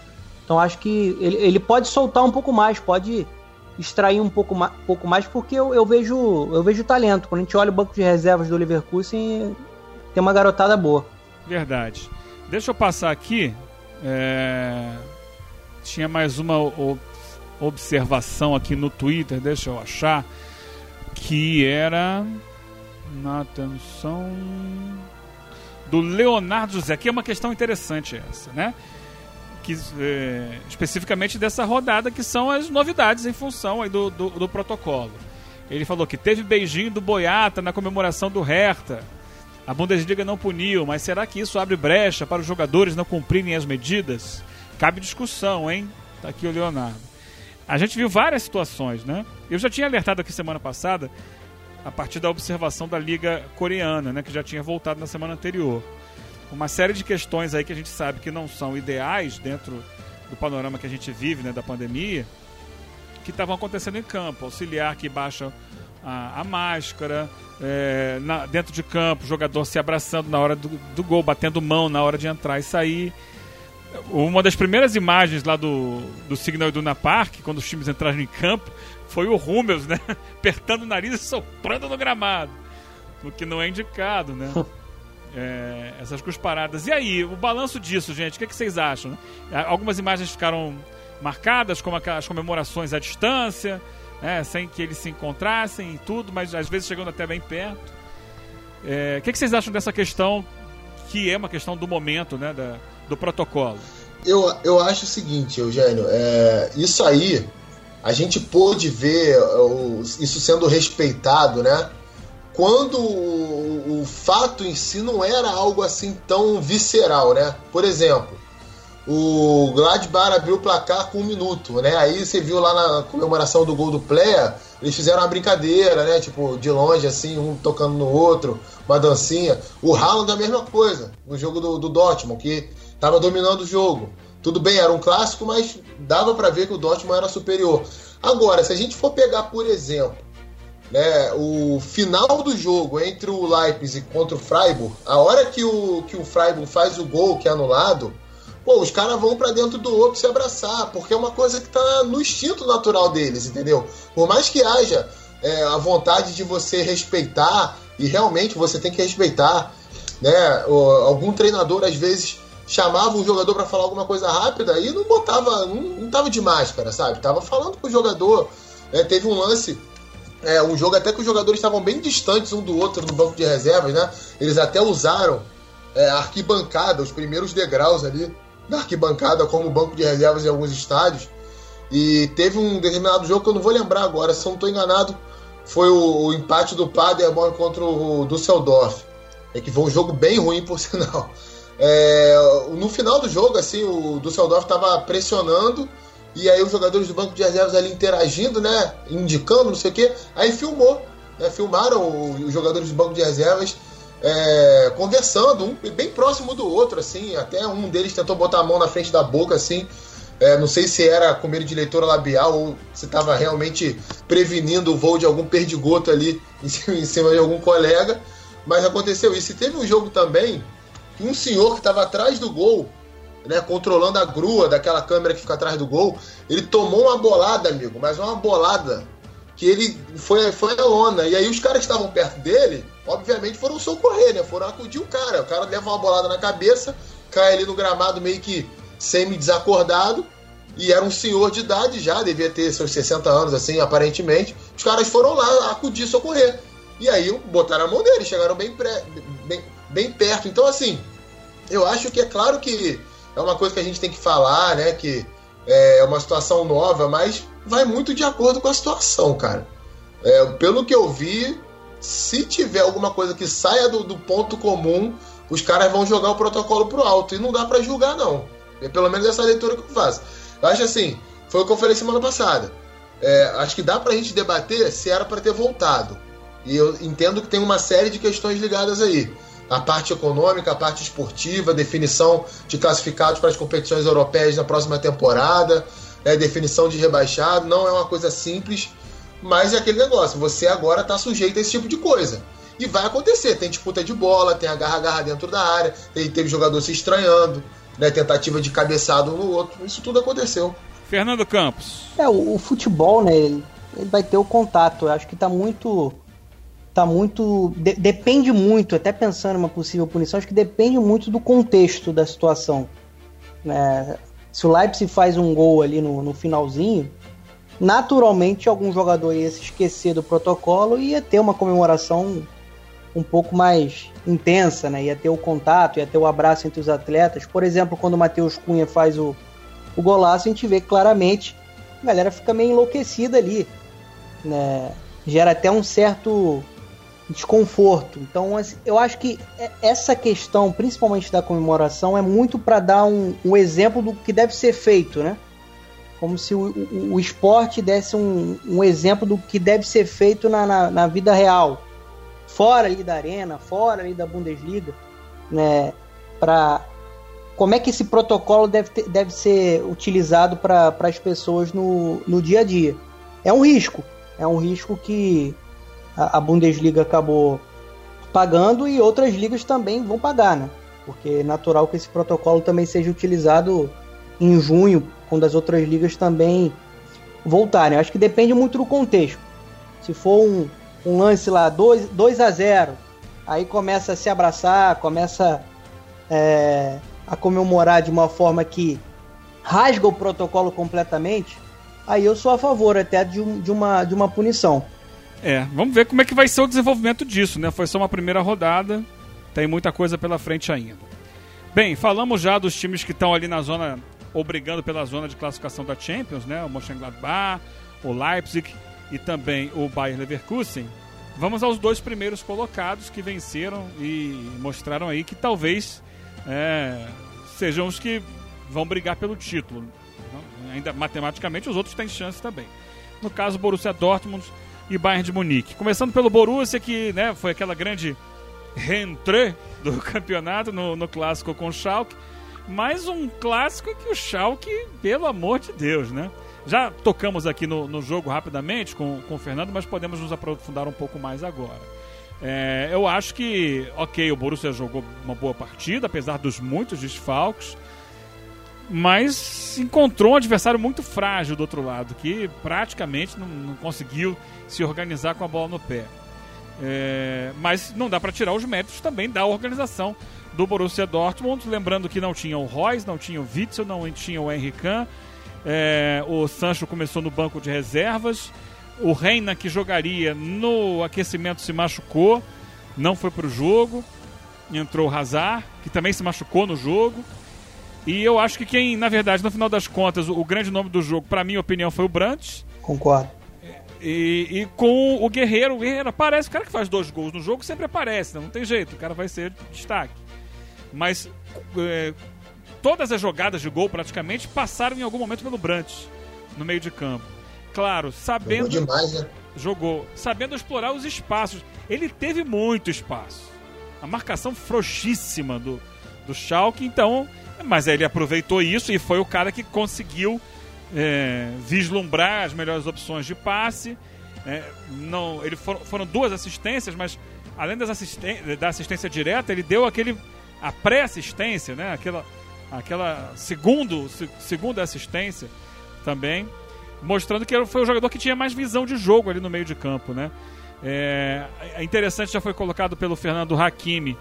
Então acho que ele, ele pode soltar um pouco mais, pode extrair um pouco, ma pouco mais, porque eu, eu, vejo eu vejo talento. Quando a gente olha o banco de reservas do Leverkusen, tem uma garotada boa. Verdade. Deixa eu passar aqui. É... Tinha mais uma observação aqui no Twitter, deixa eu achar. Que era. Na atenção. Do Leonardo José, que é uma questão interessante essa, né? Que, é, especificamente dessa rodada, que são as novidades em função aí do, do, do, protocolo. Ele falou que teve beijinho do Boiata na comemoração do Hertha. A Bundesliga não puniu, mas será que isso abre brecha para os jogadores não cumprirem as medidas? Cabe discussão, hein? Tá aqui o Leonardo. A gente viu várias situações, né? Eu já tinha alertado aqui semana passada a partir da observação da Liga Coreana, né, que já tinha voltado na semana anterior uma série de questões aí que a gente sabe que não são ideais dentro do panorama que a gente vive, né, da pandemia, que estavam acontecendo em campo. Auxiliar que baixa a, a máscara, é, na, dentro de campo, jogador se abraçando na hora do, do, gol, batendo mão na hora de entrar e sair. Uma das primeiras imagens lá do, do Signal Iduna Park, quando os times entraram em campo, foi o Rummels, né? Apertando o nariz e soprando no gramado. O que não é indicado, né? é, essas cusparadas. E aí, o balanço disso, gente, o que, é que vocês acham? Algumas imagens ficaram marcadas, como as comemorações à distância, né, sem que eles se encontrassem e tudo, mas às vezes chegando até bem perto. É, o que, é que vocês acham dessa questão, que é uma questão do momento, né, da, do protocolo? Eu, eu acho o seguinte, Eugênio, é, isso aí, a gente pôde ver isso sendo respeitado, né? Quando o, o, fato em si não era algo assim tão visceral, né? Por exemplo, o Gladbach abriu o placar com um minuto, né? Aí você viu lá na comemoração do gol do Player, eles fizeram uma brincadeira, né? Tipo, de longe, assim, um tocando no outro, uma dancinha. O Haaland a mesma coisa, no jogo do, do Dortmund, que estava dominando o jogo. Tudo bem, era um clássico, mas dava para ver que o Dortmund era superior. Agora, se a gente for pegar, por exemplo, né, o final do jogo entre o Leipzig contra o Freiburg, a hora que o, que o Freiburg faz o gol que é anulado, pô, os caras vão para dentro do outro se abraçar, porque é uma coisa que tá no instinto natural deles, entendeu? Por mais que haja é, a vontade de você respeitar, e realmente você tem que respeitar, né? Algum treinador às vezes chamava um jogador para falar alguma coisa rápida e não botava, não, não tava de máscara, sabe? Tava falando com o jogador. É, teve um lance é, um jogo até que os jogadores estavam bem distantes um do outro no banco de reservas, né? Eles até usaram é, a arquibancada, os primeiros degraus ali da arquibancada como banco de reservas em alguns estádios. E teve um determinado jogo que eu não vou lembrar agora, se eu não estou enganado, foi o, o, empate do Paderborn contra o Düsseldorf. É que foi um jogo bem ruim, por sinal. É, no final do jogo, assim, o Dusseldorf estava pressionando e aí os jogadores do banco de reservas ali interagindo, né? Indicando, não sei o quê. Aí filmou, né? Filmaram os jogadores do banco de reservas é, conversando, um bem próximo do outro, assim. Até um deles tentou botar a mão na frente da boca, assim. É, não sei se era com medo de leitura labial ou se estava realmente prevenindo o voo de algum perdigoto ali em cima, em cima de algum colega. Mas aconteceu isso. E teve um jogo também que um senhor que estava atrás do gol, né, controlando a grua daquela câmera que fica atrás do gol, ele tomou uma bolada, amigo, mas uma bolada que ele foi, foi a lona. E aí os caras que estavam perto dele, obviamente, foram socorrer, né? Foram acudir o cara. O cara leva uma bolada na cabeça, cai ali no gramado meio que semi-desacordado. E era um senhor de idade já, devia ter seus 60 anos, assim, aparentemente. Os caras foram lá acudir, socorrer. E aí botaram a mão dele, chegaram bem, pré, bem, bem perto. Então, assim, eu acho que é claro que é uma coisa que a gente tem que falar, né? Que é uma situação nova, mas vai muito de acordo com a situação, cara. É, pelo que eu vi, se tiver alguma coisa que saia do, do, ponto comum, os caras vão jogar o protocolo pro alto. E não dá para julgar, não. É pelo menos essa leitura que eu faço. Eu acho assim, foi o que eu falei semana passada. É, acho que dá pra gente debater se era para ter voltado. E eu entendo que tem uma série de questões ligadas aí. A parte econômica, a parte esportiva, definição de classificados para as competições europeias na próxima temporada, né, definição de rebaixado. Não é uma coisa simples, mas é aquele negócio. Você agora está sujeito a esse tipo de coisa. E vai acontecer. Tem disputa de bola, tem agarra-agarra dentro da área, tem, teve jogador se estranhando, né, tentativa de cabeçado um no outro. Isso tudo aconteceu. Fernando Campos. É, o, o futebol, né, ele, ele, vai ter o contato. Eu acho que está muito tá muito. De, depende muito, até pensando em uma possível punição, acho que depende muito do contexto da situação. É, se o Leipzig faz um gol ali no, no finalzinho, naturalmente algum jogador ia se esquecer do protocolo e ia ter uma comemoração um pouco mais intensa, né? Ia ter o contato, ia ter o abraço entre os atletas. Por exemplo, quando o Matheus Cunha faz o, o golaço, a gente vê claramente a galera fica meio enlouquecida ali. Né? Gera até um certo desconforto. Então, assim, eu acho que essa questão, principalmente da comemoração, é muito para dar um, um, exemplo do que deve ser feito, né? Como se o, o, o esporte desse um, um, exemplo do que deve ser feito na, na, na, vida real, fora ali da arena, fora ali da Bundesliga, né? Para como é que esse protocolo deve, ter, deve ser utilizado para as pessoas no, no dia a dia? É um risco, é um risco que a, Bundesliga acabou pagando e outras ligas também vão pagar, né? Porque é natural que esse protocolo também seja utilizado em junho, quando as outras ligas também voltarem. Acho que depende muito do contexto. Se for um, um lance lá 2, 2 a 0 aí começa a se abraçar, começa é, a comemorar de uma forma que rasga o protocolo completamente, aí eu sou a favor até de, um, de, uma, de uma punição. É, vamos ver como é que vai ser o desenvolvimento disso, né? Foi só uma primeira rodada, tem muita coisa pela frente ainda. Bem, falamos já dos times que estão ali na zona, ou brigando pela zona de classificação da Champions, né? O Mönchengladbach, o Leipzig e também o Bayer Leverkusen. Vamos aos dois primeiros colocados que venceram e mostraram aí que talvez é, sejam os que vão brigar pelo título. Ainda matematicamente os outros têm chance também. No caso, Borussia Dortmund e Bayern de Munique. Começando pelo Borussia, que né, foi aquela grande rentrée do campeonato no, no clássico com o Schalke. Mais um clássico que o Schalke, pelo amor de Deus, né? Já tocamos aqui no, no jogo rapidamente com, com o Fernando, mas podemos nos aprofundar um pouco mais agora. É, eu acho que, ok, o Borussia jogou uma boa partida, apesar dos muitos desfalques mas encontrou um adversário muito frágil do outro lado, que praticamente não, não conseguiu se organizar com a bola no pé. É, mas não dá para tirar os méritos também da organização do Borussia Dortmund, lembrando que não tinha o Royce, não tinha o Witzel, não tinha o Kahn, é, o Sancho começou no banco de reservas, o Reina que jogaria no aquecimento se machucou, não foi para o jogo, entrou o Hazard, que também se machucou no jogo, e eu acho que quem, na verdade, no final das contas, o, o grande nome do jogo, para minha opinião, foi o Brandt. Concordo. E, e com o Guerreiro, o Guerreiro aparece, o cara que faz dois gols no jogo sempre aparece, não tem jeito, o cara vai ser destaque. Mas é, todas as jogadas de gol praticamente passaram em algum momento pelo Brant no meio de campo. Claro, sabendo. Jogou demais, né? Jogou, sabendo explorar os espaços. Ele teve muito espaço. A marcação frouxíssima do, do Schalke, então. Mas ele aproveitou isso e foi o cara que conseguiu é, vislumbrar as melhores opções de passe. É, não, ele for, foram duas assistências, mas além das assisten da assistência direta, ele deu aquele a pré-assistência, né? Aquela, aquela segundo, se, segunda assistência também, mostrando que foi o jogador que tinha mais visão de jogo ali no meio de campo, né? É, é interessante, já foi colocado pelo Fernando Hakimi,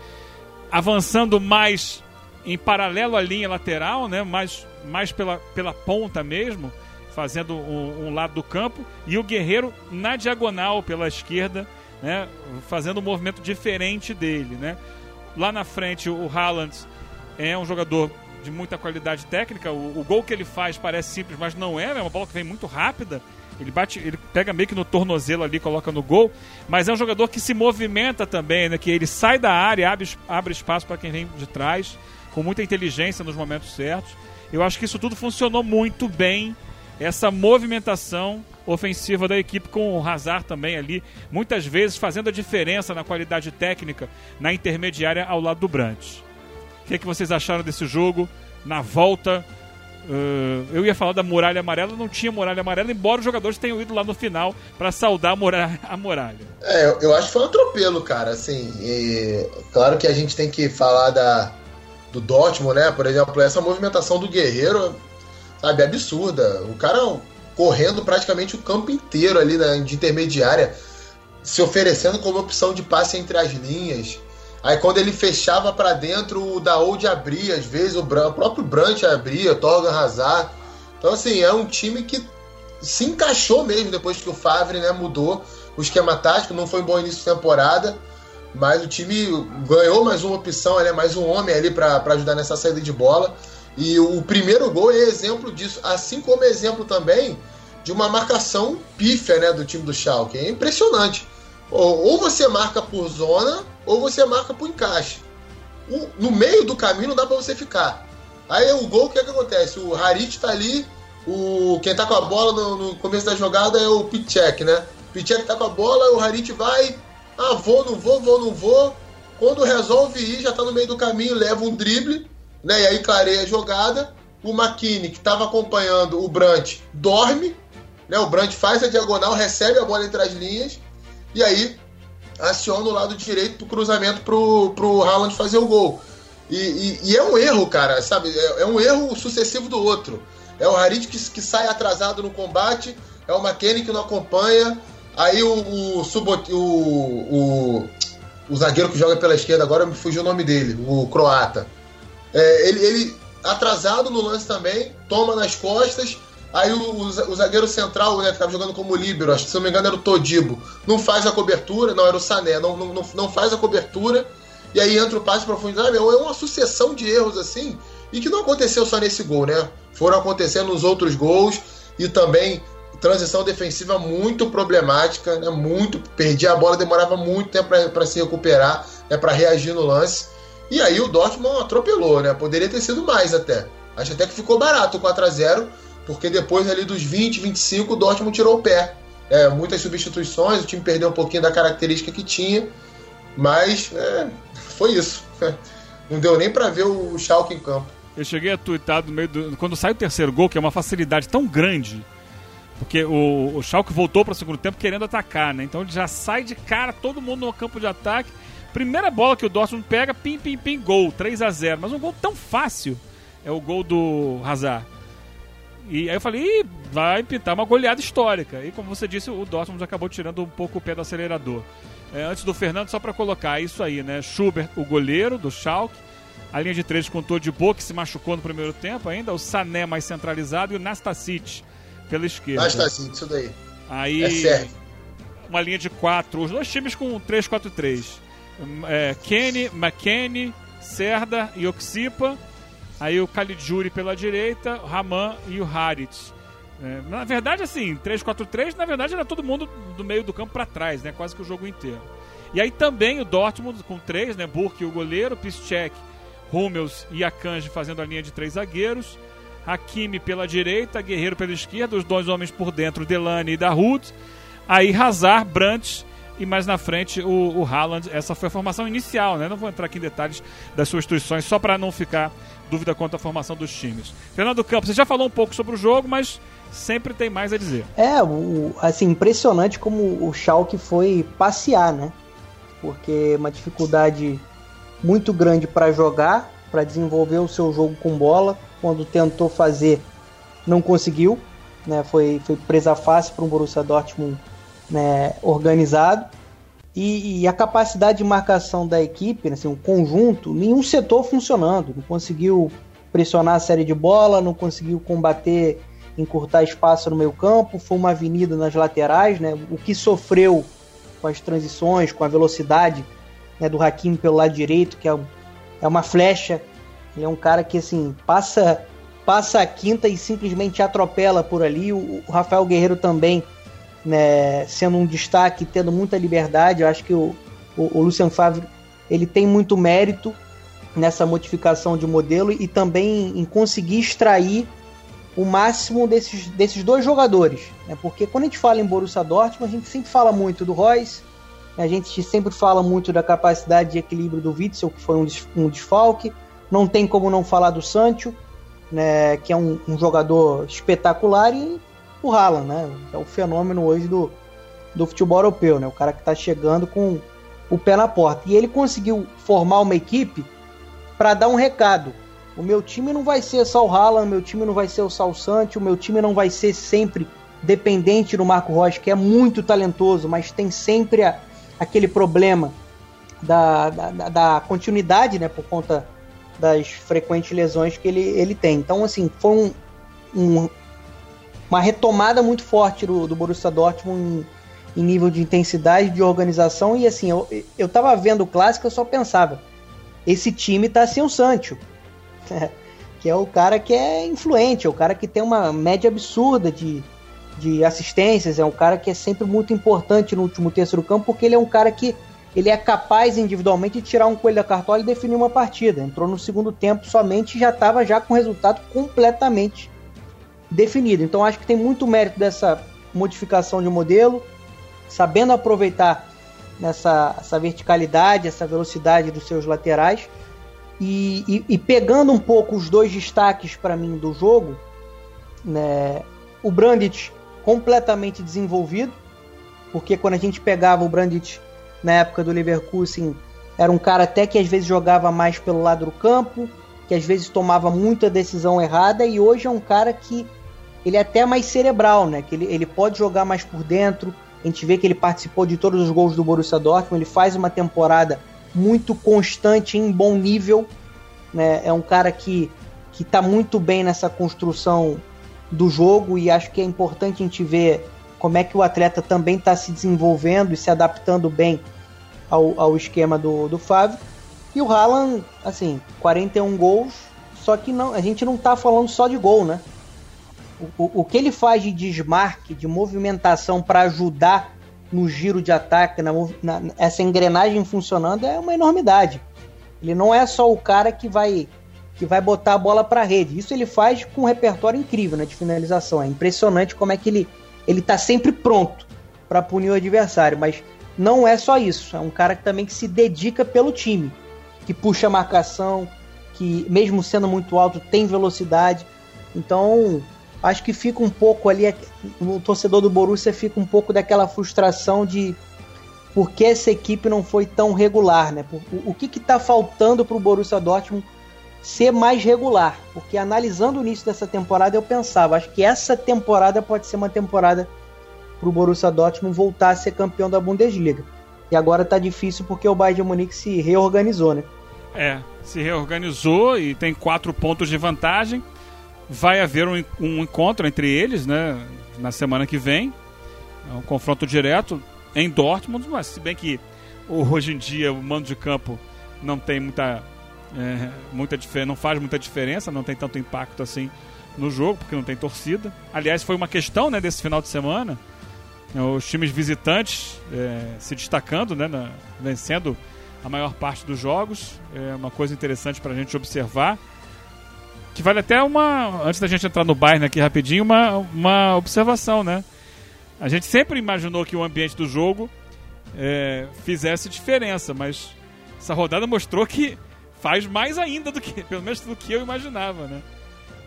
avançando mais em paralelo à linha lateral, né? Mais, mais pela, pela ponta mesmo, fazendo um, um lado do campo, e o Guerreiro na diagonal pela esquerda, né? Fazendo um movimento diferente dele, né? Lá na frente, o Haaland é um jogador de muita qualidade técnica. O, o, gol que ele faz parece simples, mas não é. É uma bola que vem muito rápida. Ele bate, ele pega meio que no tornozelo ali, coloca no gol. Mas é um jogador que se movimenta também, né? Que ele sai da área, abre, abre espaço para quem vem de trás, com muita inteligência nos momentos certos. Eu acho que isso tudo funcionou muito bem. Essa movimentação ofensiva da equipe com o Hazard também ali, muitas vezes fazendo a diferença na qualidade técnica na intermediária ao lado do Brandt. O que, é que vocês acharam desse jogo? Na volta, uh, eu ia falar da muralha amarela, não tinha muralha amarela, embora os jogadores tenham ido lá no final para saudar a muralha, a muralha. É, eu, eu, acho que foi um atropelo, cara. Assim, e, claro que a gente tem que falar da, do Dortmund, né? Por exemplo, essa movimentação do Guerreiro, sabe, absurda. O cara correndo praticamente o campo inteiro ali né, de intermediária, se oferecendo como opção de passe entre as linhas. Aí quando ele fechava para dentro, o Daoud abria, às vezes o, Bran, o próprio Brant abria, Torgan Hazard. Então, assim, é um time que se encaixou mesmo depois que o Favre né, mudou o esquema tático. Não foi um bom início de temporada, mas o time ganhou mais uma opção, é mais um homem ali para ajudar nessa saída de bola. E o primeiro gol é exemplo disso, assim como exemplo também de uma marcação pífia né, do time do Schalke. É impressionante. Ou, ou você marca por zona, ou você marca por encaixe. O, no meio do caminho não dá para você ficar. Aí o gol, o que, é que acontece? O Harit tá ali, o, quem tá com a bola no, no começo da jogada é o Pichek, né? Pichek tá com a bola, o Harit vai, ah, vou, não vou, vou, não vou. Quando resolve ir, já tá no meio do caminho, leva um drible, né? E aí clareia a jogada. O McKinney, que estava acompanhando o Brandt, dorme. Né? O Brandt faz a diagonal, recebe a bola entre as linhas. E aí aciona o lado direito pro cruzamento pro, pro Haaland fazer o gol. E, e, e é um erro, cara, sabe? É, é, um erro sucessivo do outro. É o Harit que, que sai atrasado no combate, é o McKennie que não acompanha. Aí o, o, o, o, o zagueiro que joga pela esquerda, agora me fugiu o nome dele, o croata. É, ele, ele atrasado no lance também, toma nas costas. Aí o, o, zagueiro central, né, que jogando como líbero, acho que se não me engano era o Todibo, não faz a cobertura, não, era o Sané, não, não, não faz a cobertura, e aí entra o passe profundidade. É uma sucessão de erros assim, e que não aconteceu só nesse gol, né? Foram acontecendo nos outros gols, e também transição defensiva muito problemática, né? Muito, perdia a bola, demorava muito tempo para se recuperar, né, para reagir no lance. E aí o Dortmund atropelou, né? Poderia ter sido mais até. Acho até que ficou barato o 4 a 0 porque depois ali dos 20, 25, o Dortmund tirou o pé. É, muitas substituições, o time perdeu um pouquinho da característica que tinha, mas é, foi isso. Não deu nem para ver o Schalke em campo. Eu cheguei a tuitar no meio do. Quando sai o terceiro gol, que é uma facilidade tão grande, porque o, o Schalke voltou para o segundo tempo querendo atacar, né? Então ele já sai de cara, todo mundo no campo de ataque. Primeira bola que o Dortmund pega, pim, pim, pim, gol, 3 a 0 Mas um gol tão fácil é o gol do Hazard. E aí eu falei, vai pintar uma goleada histórica. E como você disse, o Dortmund acabou tirando um pouco o pé do acelerador. É, antes do Fernando, só para colocar isso aí, né? Schubert, o goleiro do Schalke. A linha de três com o de boa, que se machucou no primeiro tempo ainda. O Sané mais centralizado e o Nastasic pela esquerda. Nastasic, isso daí. Aí, é certo. Uma linha de quatro. Os dois times com 3-4-3. É, Kenny, McKenny, Serda e Oxipa Aí o Caligiuri pela direita, o Raman e o Harit. É, na verdade, assim, 3-4-3, na verdade era todo mundo do meio do campo para trás, né? Quase que o jogo inteiro. E aí também o Dortmund com três, né? Burke o goleiro, Piszczek, Hummels e Akanji fazendo a linha de três zagueiros. Hakimi pela direita, Guerreiro pela esquerda, os dois homens por dentro, Delane e Dahoud. Aí Hazard, Brandt e mais na frente o, o Haaland. Essa foi a formação inicial, né? Não vou entrar aqui em detalhes das suas instruções, só para não ficar dúvida quanto à formação dos times. Fernando Campos, você já falou um pouco sobre o jogo, mas sempre tem mais a dizer. É, o, assim, impressionante como o Schalke foi passear, né? Porque uma dificuldade muito grande para jogar, para desenvolver o seu jogo com bola. Quando tentou fazer, não conseguiu. Né? Foi, foi presa fácil para um Borussia Dortmund né, organizado. E, e, a capacidade de marcação da equipe, assim, o conjunto, nenhum setor funcionando. Não conseguiu pressionar a série de bola, não conseguiu combater, encurtar espaço no meio campo. Foi uma avenida nas laterais. Né? O que sofreu com as transições, com a velocidade né, do Hakimi pelo lado direito, que é, é uma flecha. Ele é um cara que assim passa passa a quinta e simplesmente atropela por ali. O, o Rafael Guerreiro também, né, sendo um destaque, tendo muita liberdade. Eu acho que o, o, o Lucien Favre ele tem muito mérito nessa modificação de modelo e também em conseguir extrair o máximo desses, desses dois jogadores. Né? Porque quando a gente fala em Borussia Dortmund, a gente sempre fala muito do Royce, a gente sempre fala muito da capacidade de equilíbrio do Witzel, que foi um, um desfalque. Não tem como não falar do Sancho, né, que é um, um, jogador espetacular, e o Haaland, né, é o fenômeno hoje do, do futebol europeu, né, o cara que está chegando com o pé na porta. E ele conseguiu formar uma equipe para dar um recado. O meu time não vai ser só o Haaland, meu time não vai ser o Sal Sancho, o meu time não vai ser sempre dependente do Marco Rocha, que é muito talentoso, mas tem sempre a, aquele problema da, da, da, continuidade, né, por conta das frequentes lesões que ele, ele tem. Então, assim, foi um, um, uma retomada muito forte do, do Borussia Dortmund em, em, nível de intensidade, de organização, e assim, eu, eu tava vendo o clássico, eu só pensava, esse time tá sem o Sancho, que é o cara que é influente, é o cara que tem uma média absurda de, de assistências, é um cara que é sempre muito importante no último terço do campo, porque ele é um cara que ele é capaz individualmente de tirar um coelho da cartola e definir uma partida. Entrou no segundo tempo somente e já estava já com resultado completamente definido. Então acho que tem muito mérito dessa modificação de modelo, sabendo aproveitar nessa essa verticalidade, essa velocidade dos seus laterais e, e, e pegando um pouco os dois destaques para mim do jogo, né, o Brandit completamente desenvolvido, porque quando a gente pegava o Brandit na época do Leverkusen, era um cara até que às vezes jogava mais pelo lado do campo, que às vezes tomava muita decisão errada, e hoje é um cara que ele é até mais cerebral, né? Que ele, ele pode jogar mais por dentro. A gente vê que ele participou de todos os gols do Borussia Dortmund, ele faz uma temporada muito constante, em bom nível. Né? É um cara que que está muito bem nessa construção do jogo e acho que é importante a gente ver como é que o atleta também está se desenvolvendo e se adaptando bem ao, ao esquema do, do Fábio. E o Haaland, assim, 41 gols, só que não, a gente não está falando só de gol, né? O, o, que ele faz de desmarque, de movimentação para ajudar no giro de ataque, na, na, essa engrenagem funcionando é uma enormidade. Ele não é só o cara que vai que vai botar a bola para a rede. Isso ele faz com um repertório incrível né, de finalização. É impressionante como é que ele ele está sempre pronto para punir o adversário, mas não é só isso. É um cara que também que se dedica pelo time, que puxa a marcação, que mesmo sendo muito alto tem velocidade. Então acho que fica um pouco ali o torcedor do Borussia fica um pouco daquela frustração de por que essa equipe não foi tão regular, né? O, o que está faltando para o Borussia Dortmund ser mais regular, porque analisando o início dessa temporada eu pensava, acho que essa temporada pode ser uma temporada para o Borussia Dortmund voltar a ser campeão da Bundesliga. E agora tá difícil porque o Bayern de Munique se reorganizou, né? É, se reorganizou e tem quatro pontos de vantagem. Vai haver um, um encontro entre eles, né? Na semana que vem. É um confronto direto em Dortmund, mas se bem que hoje em dia o mando de campo não tem muita é, muita não faz muita diferença, não tem tanto impacto assim no jogo, porque não tem torcida. Aliás, foi uma questão né, desse final de semana. né, Os times visitantes é, se destacando, né, na- vencendo a maior parte dos jogos. É uma coisa interessante para a gente observar. Que vale até uma. Antes da gente entrar no Bayern aqui rapidinho, uma, uma observação, né? A gente sempre imaginou que o ambiente do jogo é, fizesse diferença, mas essa rodada mostrou que faz mais ainda do que, pelo menos do que eu imaginava, né?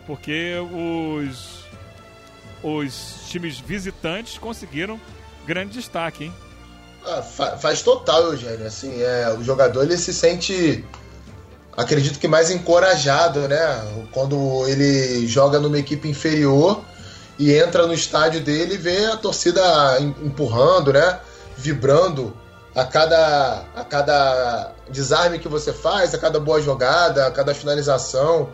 Porque os os times visitantes conseguiram grande destaque, hein? Ah, fa- faz total, Eugênio. Assim, é, o jogador ele se sente, acredito que mais encorajado, né? Quando ele joga numa equipe inferior e entra no estádio dele e vê a torcida em- empurrando, né? Vibrando a cada, a cada desarme que você faz, a cada boa jogada, a cada finalização.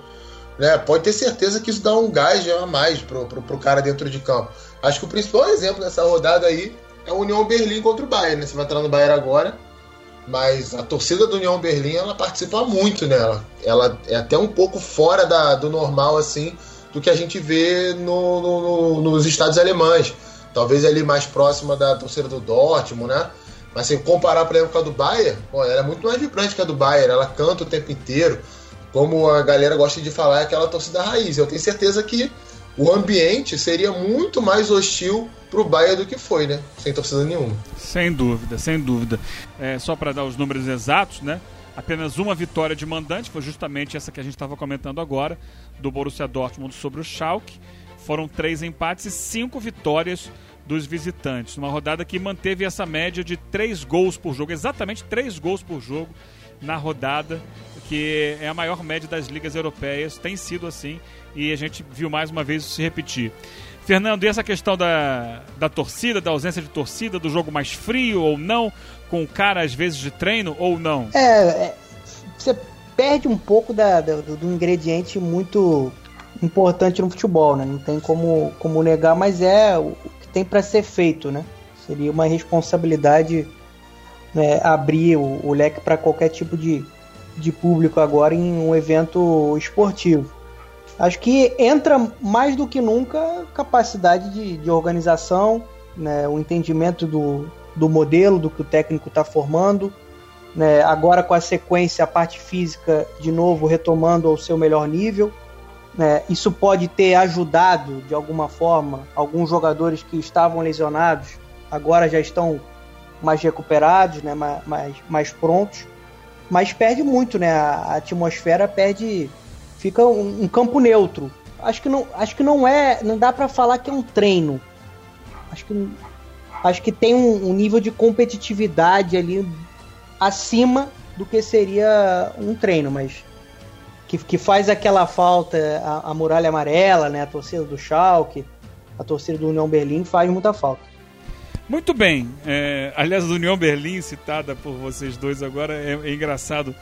Né? Pode ter certeza que isso dá um gás a mais pro, pro, pro cara dentro de campo. Acho que o principal exemplo dessa rodada aí é o União Berlim contra o Bayern, né? Você vai entrar no Bayern agora, mas a torcida do União Berlim ela participa muito nela. Ela é até um pouco fora da, do normal assim do que a gente vê no, no- no- nos estados alemães. Talvez ali mais próxima da torcida do Dortmund, né? Mas se comparar, por exemplo, com a do Bayern, pô, ela é muito mais vibrante que a do Bayern. Ela canta o tempo inteiro. Como a galera gosta de falar, é aquela torcida raiz. Eu tenho certeza que o ambiente seria muito mais hostil pro Bayern do que foi, né? Sem torcida nenhuma. Sem dúvida, sem dúvida. É, só para dar os números exatos, né? Apenas uma vitória de mandante, foi justamente essa que a gente estava comentando agora, do Borussia Dortmund sobre o Schalke. Foram três empates e cinco vitórias dos visitantes. Uma rodada que manteve essa média de três gols por jogo, exatamente três gols por jogo na rodada, que é a maior média das ligas europeias, tem sido assim, e a gente viu mais uma vez isso se repetir. Fernando, e essa questão da, da torcida, da ausência de torcida, do jogo mais frio ou não, com cara às vezes de treino ou não? É, é, você perde um pouco da, do, do ingrediente muito importante no futebol, né? Não tem como, como negar, mas é o o que tem para ser feito, né? Seria uma responsabilidade né, abrir o, o leque para qualquer tipo de, de público agora em um evento esportivo. Acho que entra mais do que nunca capacidade de, de organização, né, o entendimento do, do modelo, do que o técnico está formando, né, agora com a sequência, a parte física de novo retomando ao seu melhor nível. né, isso pode ter ajudado de alguma forma alguns jogadores que estavam lesionados, agora já estão mais recuperados, né, mais, mais, mais prontos. Mas perde muito, né? A, atmosfera perde. Fica um, um campo neutro. Acho que não, acho que não é. Não dá para falar que é um treino. Acho que, acho que tem um, um nível de competitividade ali acima do que seria um treino, mas que, que faz aquela falta, a, a muralha amarela, né? A torcida do Schalke, a torcida do União Berlim faz muita falta. Muito bem. É, aliás, a União Berlim, citada por vocês dois agora, é, é engraçado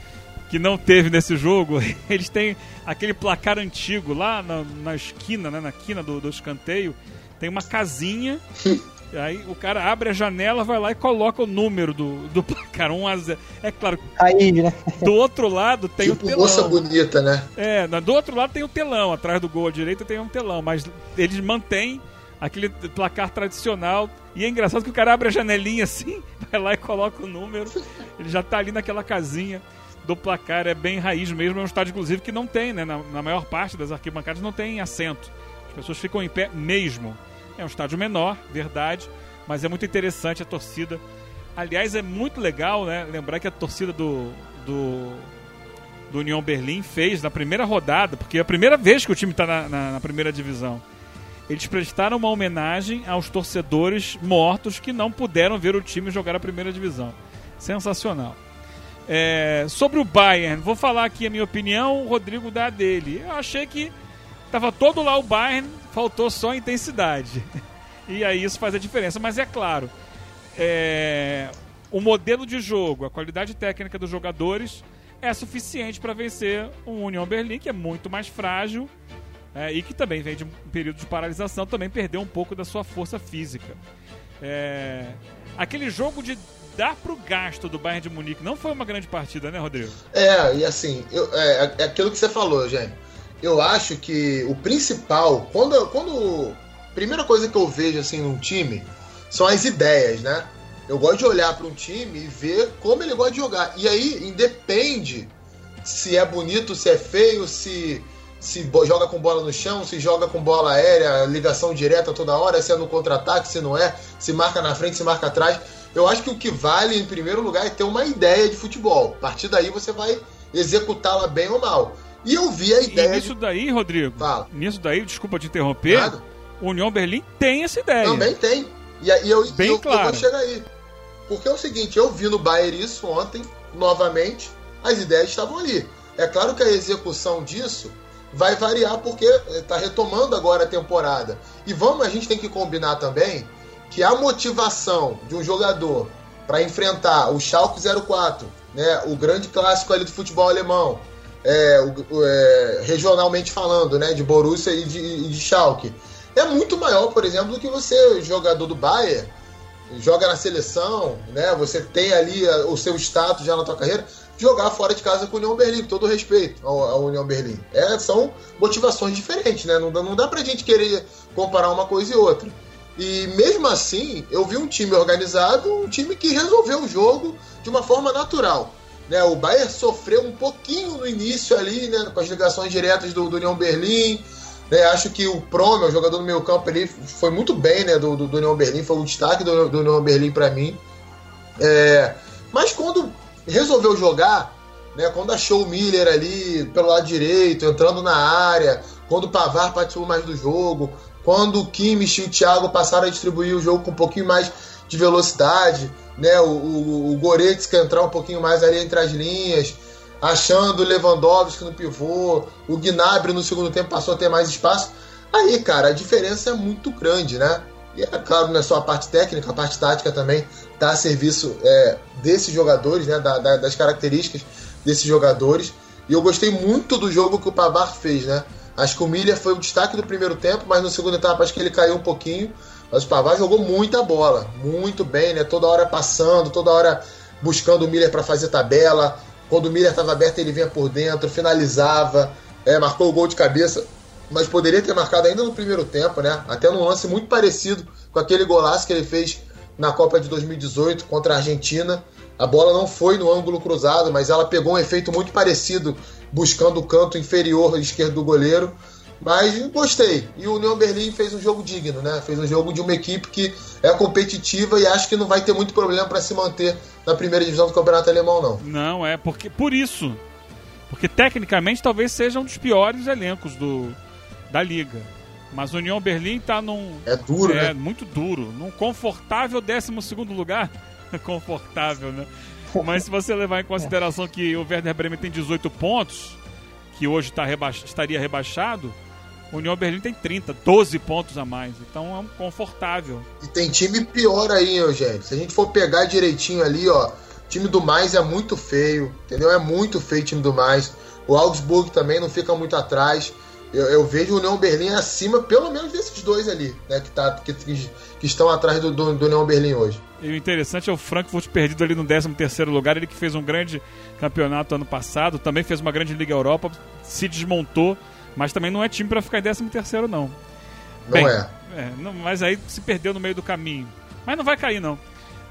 que não teve nesse jogo. Eles têm aquele placar antigo lá na, na esquina, né, na quina do, do escanteio. Tem uma casinha. aí o cara abre a janela, vai lá e coloca o número do, do placar 1 a 0. É claro, Aí, né? do outro lado tem tipo o telão. moça bonita, né? É, do outro lado tem o telão, atrás do gol à direita tem um telão, mas eles mantêm aquele placar tradicional. E é engraçado que o cara abre a janelinha assim, vai lá e coloca o número, ele já tá ali naquela casinha do placar, é bem raiz mesmo. É um estádio, inclusive, que não tem, né? Na, na maior parte das arquibancadas não tem assento. As pessoas ficam em pé mesmo. É um estádio menor, verdade, mas é muito interessante a torcida. Aliás, é muito legal, né? Lembrar que a torcida do, do do União Berlim fez na primeira rodada, porque é a primeira vez que o time está na, na- na primeira divisão. Eles prestaram uma homenagem aos torcedores mortos que não puderam ver o time jogar a primeira divisão. Sensacional. É, sobre o Bayern, vou falar aqui a minha opinião, o Rodrigo dá dele. Eu achei que estava todo lá o Bayern, faltou só a intensidade. E aí isso faz a diferença. Mas é claro, é, o modelo de jogo, a qualidade técnica dos jogadores é suficiente para vencer um União Berlim, que é muito mais frágil é, e que também vem de um período de paralisação, também perdeu um pouco da sua força física. É, aquele jogo de dar pro gasto do Bayern de Munique não foi uma grande partida, né, Rodrigo? É, e assim, eu- é, é aquilo que você falou, gente. eu acho que o principal, quando, quando primeira coisa que eu vejo assim num time são as ideias, né? Eu gosto de olhar para um time e ver como ele gosta de jogar. E aí independe se é bonito, se é feio, se se joga com bola no chão, se joga com bola aérea, ligação direta toda hora, se é no contra-ataque, se não é, se marca na frente, se marca atrás. Eu acho que o que vale, em primeiro lugar, é ter uma ideia de futebol. A partir daí você vai executá-la bem ou mal. E eu vi a ideia. E nisso de... daí, Rodrigo, Fala. nisso daí, desculpa te interromper, Nada. União Berlim tem essa ideia. Também tem. E, e eu, bem eu, claro. eu vou chegar aí. Porque é o seguinte, eu vi no Bayern isso ontem, novamente, as ideias estavam ali. É claro que a execução disso vai variar porque está retomando agora a temporada. E vamos, a gente tem que combinar também que a motivação de um jogador para enfrentar o Schalke 04, né, o grande clássico ali do futebol alemão, é, é, regionalmente falando, né, de Borussia e de, e de Schalke, é muito maior, por exemplo, do que você, jogador do Bayern, joga na seleção, né, você tem ali o seu status já na tua carreira, jogar fora de casa com o União Berlim, com todo respeito ao, União Berlim. É, são motivações diferentes, né? Não não dá pra gente querer comparar uma coisa e outra. E mesmo assim, eu vi um time organizado, um time que resolveu o jogo de uma forma natural. Né, o Bayern sofreu um pouquinho no início ali, né, com as ligações diretas do, do União Berlim. Né, acho que o Promo, o jogador do meio campo, ele foi muito bem né, do, do, do União Berlim, foi o destaque do, do União Berlim para mim. É, mas quando resolveu jogar, né, quando achou o Miller ali pelo lado direito, entrando na área, quando o Pavar participou mais do jogo, quando o Kimmich e o Thiago passaram a distribuir o jogo com um pouquinho mais de velocidade, né, o, o, o Goretzka entrar um pouquinho mais ali entre as linhas, achando o Lewandowski no pivô, o Gnabry no segundo tempo passou a ter mais espaço. Aí, cara, a diferença é muito grande, né? E é claro, não é só a parte técnica, a parte tática também está a serviço é, desses jogadores, né, da, da, das características desses jogadores. E eu gostei muito do jogo que o Pavar fez, né? Acho que o Miller foi o destaque do primeiro tempo, mas no segundo etapa acho que ele caiu um pouquinho. Mas o Pavar jogou muita bola, muito bem, né? Toda hora passando, toda hora buscando o Miller para fazer tabela. Quando o Miller estava aberto, ele vinha por dentro, finalizava, é, marcou o gol de cabeça. Mas poderia ter marcado ainda no primeiro tempo, né? Até num lance muito parecido com aquele golaço que ele fez na Copa de 2018 contra a Argentina. A bola não foi no ângulo cruzado, mas ela pegou um efeito muito parecido, buscando o canto inferior esquerdo do goleiro. Mas gostei. E o União Berlim fez um jogo digno, né? Fez um jogo de uma equipe que é competitiva e acho que não vai ter muito problema para se manter na primeira divisão do Campeonato Alemão, não. Não, é porque por isso. Porque tecnicamente talvez seja um dos piores elencos do, da liga. Mas o União Berlim está num. É duro, é, né? muito duro. Num confortável 12 lugar. confortável, né? Mas se você levar em consideração que o Werder Bremen tem 18 pontos, que hoje tá reba estaria rebaixado, o União Berlim tem 30, 12 pontos a mais. Então é um confortável. E tem time pior aí, Eugênio. Se a gente for pegar direitinho ali, ó, o time do mais é muito feio, entendeu? É muito feio o time do mais. O Augsburg também não fica muito atrás eu, eu, vejo o União Berlim acima, pelo menos desses dois ali, né? Que, tá, que, que, que estão atrás do, do, do União Berlim hoje. E o interessante é o Frankfurt perdido ali no 13 terceiro lugar, ele que fez um grande campeonato ano passado, também fez uma grande Liga Europa, se desmontou, mas também não é time para ficar em 13 terceiro não. Não Bem, é. é não, mas aí se perdeu no meio do caminho. Mas não vai cair não.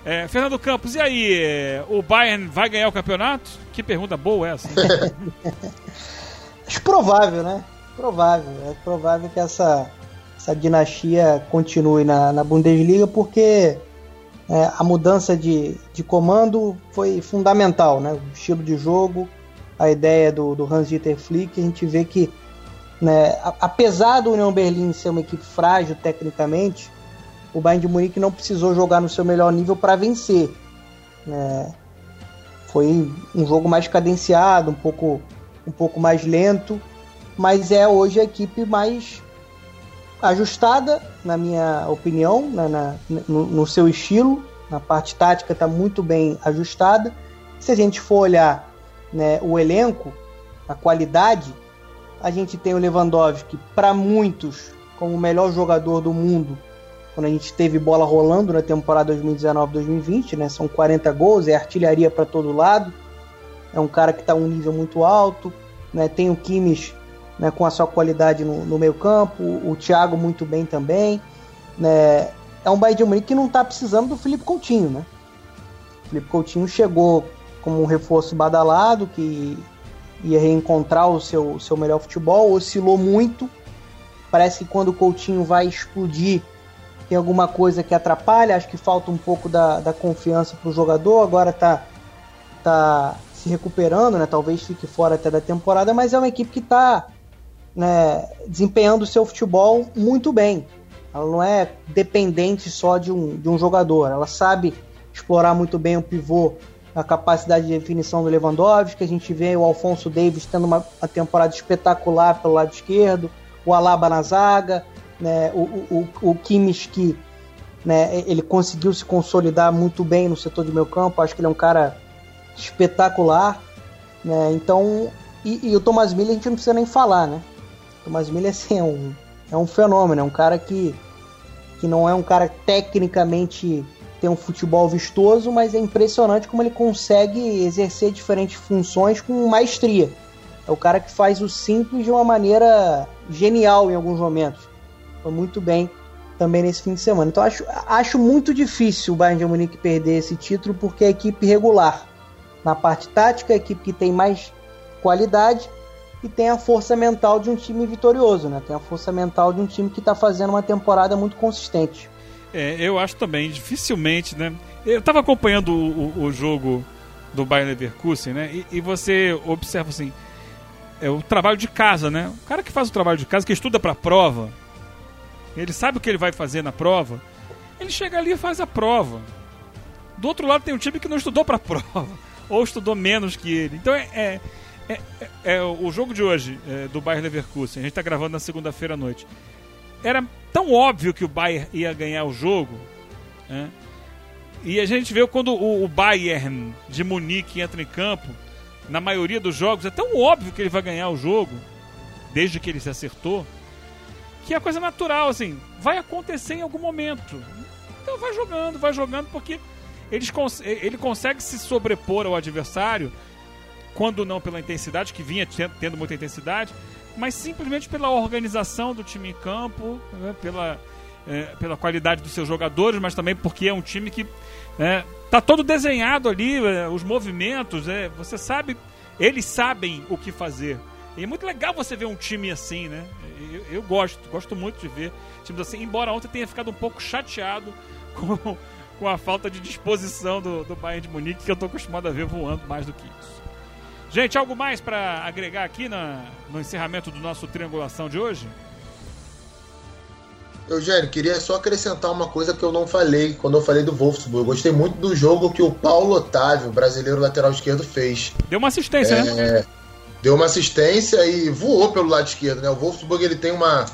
É, Fernando Campos, e aí? É, o Bayern vai ganhar o campeonato? Que pergunta boa essa. Acho provável, né? Provável, é provável que essa, essa dinastia continue na, na Bundesliga, porque é, a mudança de, de comando foi fundamental, né? O estilo de jogo, a ideia do, do Hans-Dieter Flick, a gente vê que, né, apesar do União Berlim ser uma equipe frágil tecnicamente, o Bayern de Munique não precisou jogar no seu melhor nível para vencer. Né? Foi um jogo mais cadenciado, um pouco, um pouco mais lento, mas é hoje a equipe mais ajustada, na minha opinião, na, na no, no, seu estilo. Na parte tática está muito bem ajustada. Se a gente for olhar né, o elenco, a qualidade, a gente tem o Lewandowski, para muitos, como o melhor jogador do mundo, quando a gente teve bola rolando na temporada 2019-2020, né? São 40 gols, é artilharia para todo lado. É um cara que está um nível muito alto, né? Tem o Kimmich né, com a sua qualidade no, no meio campo, o Thiago muito bem também. Né, é um Bayern de Munique que não está precisando do Felipe Coutinho, né? O Felipe Coutinho chegou como um reforço badalado, que ia reencontrar o seu, seu melhor futebol, oscilou muito. Parece que quando o Coutinho vai explodir, tem alguma coisa que atrapalha. Acho que falta um pouco da, da confiança para o jogador. Agora está tá se recuperando, né? Talvez fique fora até da temporada, mas é uma equipe que está né, desempenhando o seu futebol muito bem. Ela não é dependente só de um, de um jogador. Ela sabe explorar muito bem o pivô, a capacidade de definição do Lewandowski. A gente vê o Alfonso Davis tendo uma, uma temporada espetacular pelo lado esquerdo, o Alaba na zaga, né, o, o, o Kimmich que né, ele conseguiu se consolidar muito bem no setor de meio campo. Acho que ele é um cara espetacular. Né? Então, e, e, o Thomas Miller a gente não precisa nem falar, né? Thomas Miller assim, é, um, é um fenômeno, é um cara que, que não é um cara tecnicamente tem um futebol vistoso, mas é impressionante como ele consegue exercer diferentes funções com maestria. É o cara que faz o simples de uma maneira genial em alguns momentos. Foi muito bem também nesse fim de semana. Então acho, acho muito difícil o Bayern de Munique perder esse título porque é a equipe regular na parte tática, a equipe que tem mais qualidade e tem a força mental de um time vitorioso, né? Tem a força mental de um time que está fazendo uma temporada muito consistente. É, eu acho também, dificilmente, né? Eu estava acompanhando o, o, o, jogo do Bayern Leverkusen, né? E, e, você observa assim, é o trabalho de casa, né? O cara que faz o trabalho de casa, que estuda para a prova, ele sabe o que ele vai fazer na prova, ele chega ali e faz a prova. Do outro lado tem um time que não estudou para a prova ou estudou menos que ele. Então é, é, é, é o jogo de hoje é, do Bayern Leverkusen. A gente está gravando na segunda-feira à noite. Era tão óbvio que o Bayern ia ganhar o jogo. Né? E a gente vê quando o, o Bayern de Munique entra em campo, na maioria dos jogos, é tão óbvio que ele vai ganhar o jogo, desde que ele se acertou, que é coisa natural, assim, vai acontecer em algum momento. Então vai jogando, vai jogando, porque eles ele consegue se sobrepor ao adversário, quando não pela intensidade, que vinha tendo muita intensidade, mas simplesmente pela organização do time em campo, né, pela, é, pela qualidade dos seus jogadores, mas também porque é um time que é, tá todo desenhado ali, é, os movimentos, é, você sabe, eles sabem o que fazer. E é muito legal você ver um time assim, né? Eu, eu gosto, gosto muito de ver times assim, embora ontem tenha ficado um pouco chateado com com a falta de disposição do, do Bayern de Munique, que eu estou acostumado a ver voando mais do que isso. Gente, algo mais para agregar aqui na, no encerramento do nosso triangulação de hoje? Eugênio, queria só acrescentar uma coisa que eu não falei quando eu falei do Wolfsburg. Eu gostei muito do jogo que o Paulo Otávio, brasileiro lateral esquerdo, fez. Deu uma assistência, né? é, né? Deu uma assistência e voou pelo lado esquerdo, né? O Wolfsburg ele tem uma,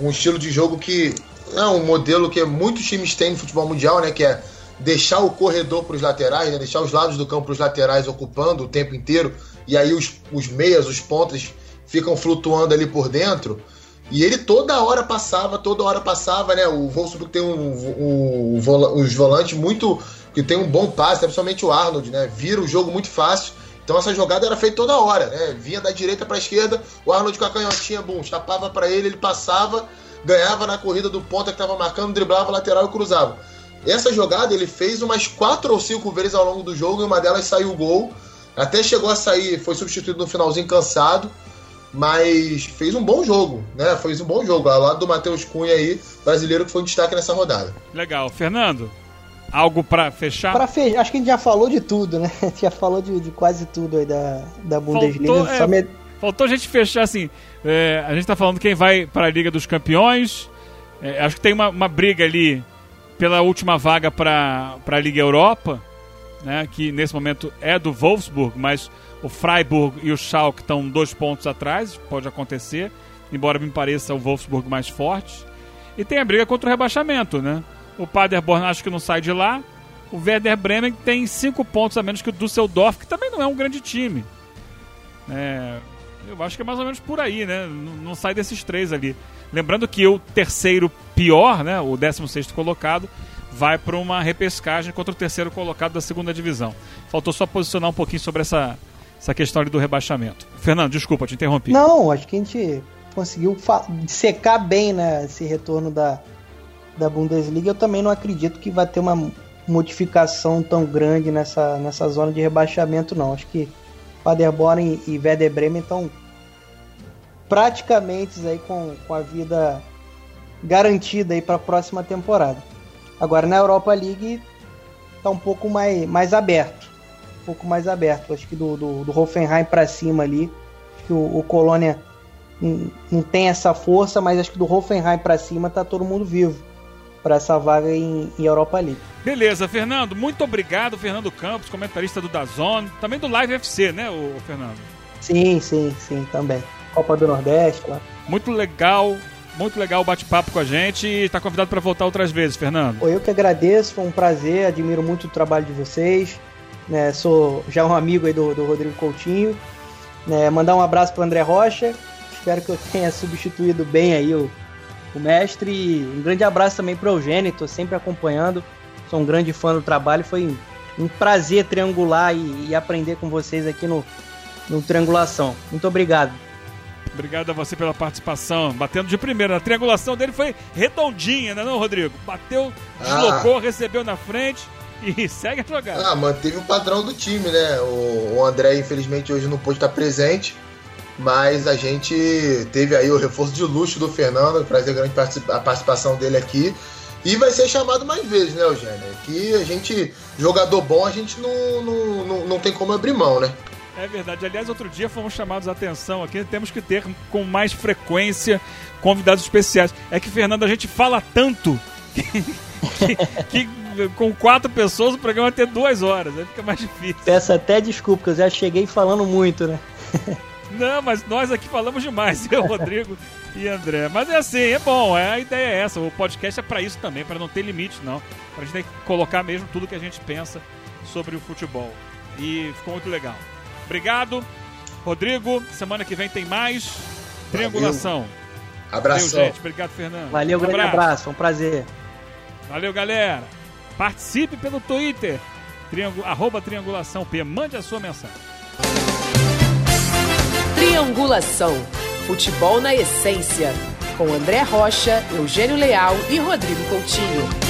um estilo de jogo que é um modelo que muitos times têm no futebol mundial, né? Que é deixar o corredor para os laterais, né, deixar os lados do campo para os laterais ocupando o tempo inteiro, e aí os, os meias, os pontas ficam flutuando ali por dentro. E ele toda hora passava, toda hora passava, né? O Wolfsburg tem um, um, um, volantes muito. que tem um bom passe, principalmente o Arnold, né? Vira o jogo muito fácil. Então essa jogada era feita toda hora, né? Vinha da direita para a esquerda, o Arnold com a canhotinha, bum, chapava para ele, ele passava ganhava na corrida do ponta que estava marcando, driblava lateral e cruzava. Essa jogada ele fez umas quatro ou cinco vezes ao longo do jogo e uma delas saiu o gol. Até chegou a sair, foi substituído no finalzinho cansado, mas fez um bom jogo, né? Fez um bom jogo. Ao lado do Matheus Cunha aí, brasileiro que foi um destaque nessa rodada. Legal. Fernando, algo para fechar? Para fechar, acho que a gente já falou de tudo, né? A gente já falou de, de quase tudo aí da, da Bundesliga. Faltou, é, me... faltou a gente fechar assim. É, a gente tá falando quem vai para a Liga dos Campeões. É, acho que tem uma, uma, briga ali pela última vaga para a Liga Europa, né, que nesse momento é do Wolfsburg, mas o Freiburg e o Schalke estão dois pontos atrás, pode acontecer, embora me pareça o Wolfsburg mais forte. E tem a briga contra o rebaixamento, né? O Paderborn acho que não sai de lá. O Werder Bremen tem cinco pontos a menos que o Düsseldorf, que também não é um grande time. É, eu acho que é mais ou menos por aí, né? Não, não sai desses três ali. Lembrando que o terceiro pior, né, o 16 colocado, vai para uma repescagem contra o terceiro colocado da segunda divisão. Faltou só posicionar um pouquinho sobre essa essa questão do rebaixamento. Fernando, desculpa, te interrompi. Não, acho que a gente conseguiu secar bem né, esse retorno da, da Bundesliga. Eu também não acredito que vai ter uma modificação tão grande nessa, nessa zona de rebaixamento, não. Acho que Paderborn e Werder Bremen estão praticamente aí com, com a vida garantida aí para a próxima temporada. Agora na Europa League está um pouco mais, mais aberto, um pouco mais aberto. Acho que do, do, do Hoffenheim para cima ali, acho que o, o Colônia não, não, tem essa força, mas acho que do Hoffenheim para cima tá todo mundo vivo para essa vaga em, em, Europa League. Beleza, Fernando, muito obrigado, Fernando Campos, comentarista do Dazon, também do Live FC, né, o Fernando? Sim, sim, sim, também. Copa do Nordeste, claro. Muito legal, muito legal o bate-papo com a gente e está convidado para voltar outras vezes, Fernando. Eu que agradeço, foi um prazer, admiro muito o trabalho de vocês. Né, sou já um amigo aí do, do Rodrigo Coutinho. Né, mandar um abraço para André Rocha. Espero que eu tenha substituído bem aí o, o mestre. E um grande abraço também para o Eugênio, estou sempre acompanhando. Sou um grande fã do trabalho. Foi um prazer triangular e, e aprender com vocês aqui no, no Triangulação. Muito obrigado. Obrigado a você pela participação. Batendo de primeira. A triangulação dele foi redondinha, né, não, Rodrigo? Bateu, deslocou, ah. recebeu na frente e segue a jogar. Ah, manteve o padrão do time, né? O, André, infelizmente, hoje não pôde estar presente. Mas a gente teve aí o reforço de luxo do Fernando, trazer grande a participação dele aqui. E vai ser chamado mais vezes, né, Eugênio? Que a gente, jogador bom, a gente não, não, não, não tem como abrir mão, né? É verdade. Aliás, outro dia fomos chamados a atenção aqui. Temos que ter com mais frequência convidados especiais. É que, Fernando, a gente fala tanto que, que, que com quatro pessoas o programa vai ter duas horas. Aí fica mais difícil. Peço até desculpa, eu já cheguei falando muito, né? Não, mas nós aqui falamos demais, eu, Rodrigo e André. Mas é assim, é bom, é, a ideia é essa. O podcast é para isso também, para não ter limite, não. Pra gente colocar mesmo tudo que a gente pensa sobre o futebol. E ficou muito legal. Obrigado. Rodrigo, semana que vem tem mais. Triangulação. Abraço. Valeu, gente. Obrigado, Fernando. Valeu, um grande abraço. abraço. um prazer. Valeu, galera. Participe pelo Twitter. Triangu... Arroba Triangulação P. Mande a sua mensagem. Triangulação. Futebol na essência. Com André Rocha, Eugênio Leal e Rodrigo Coutinho.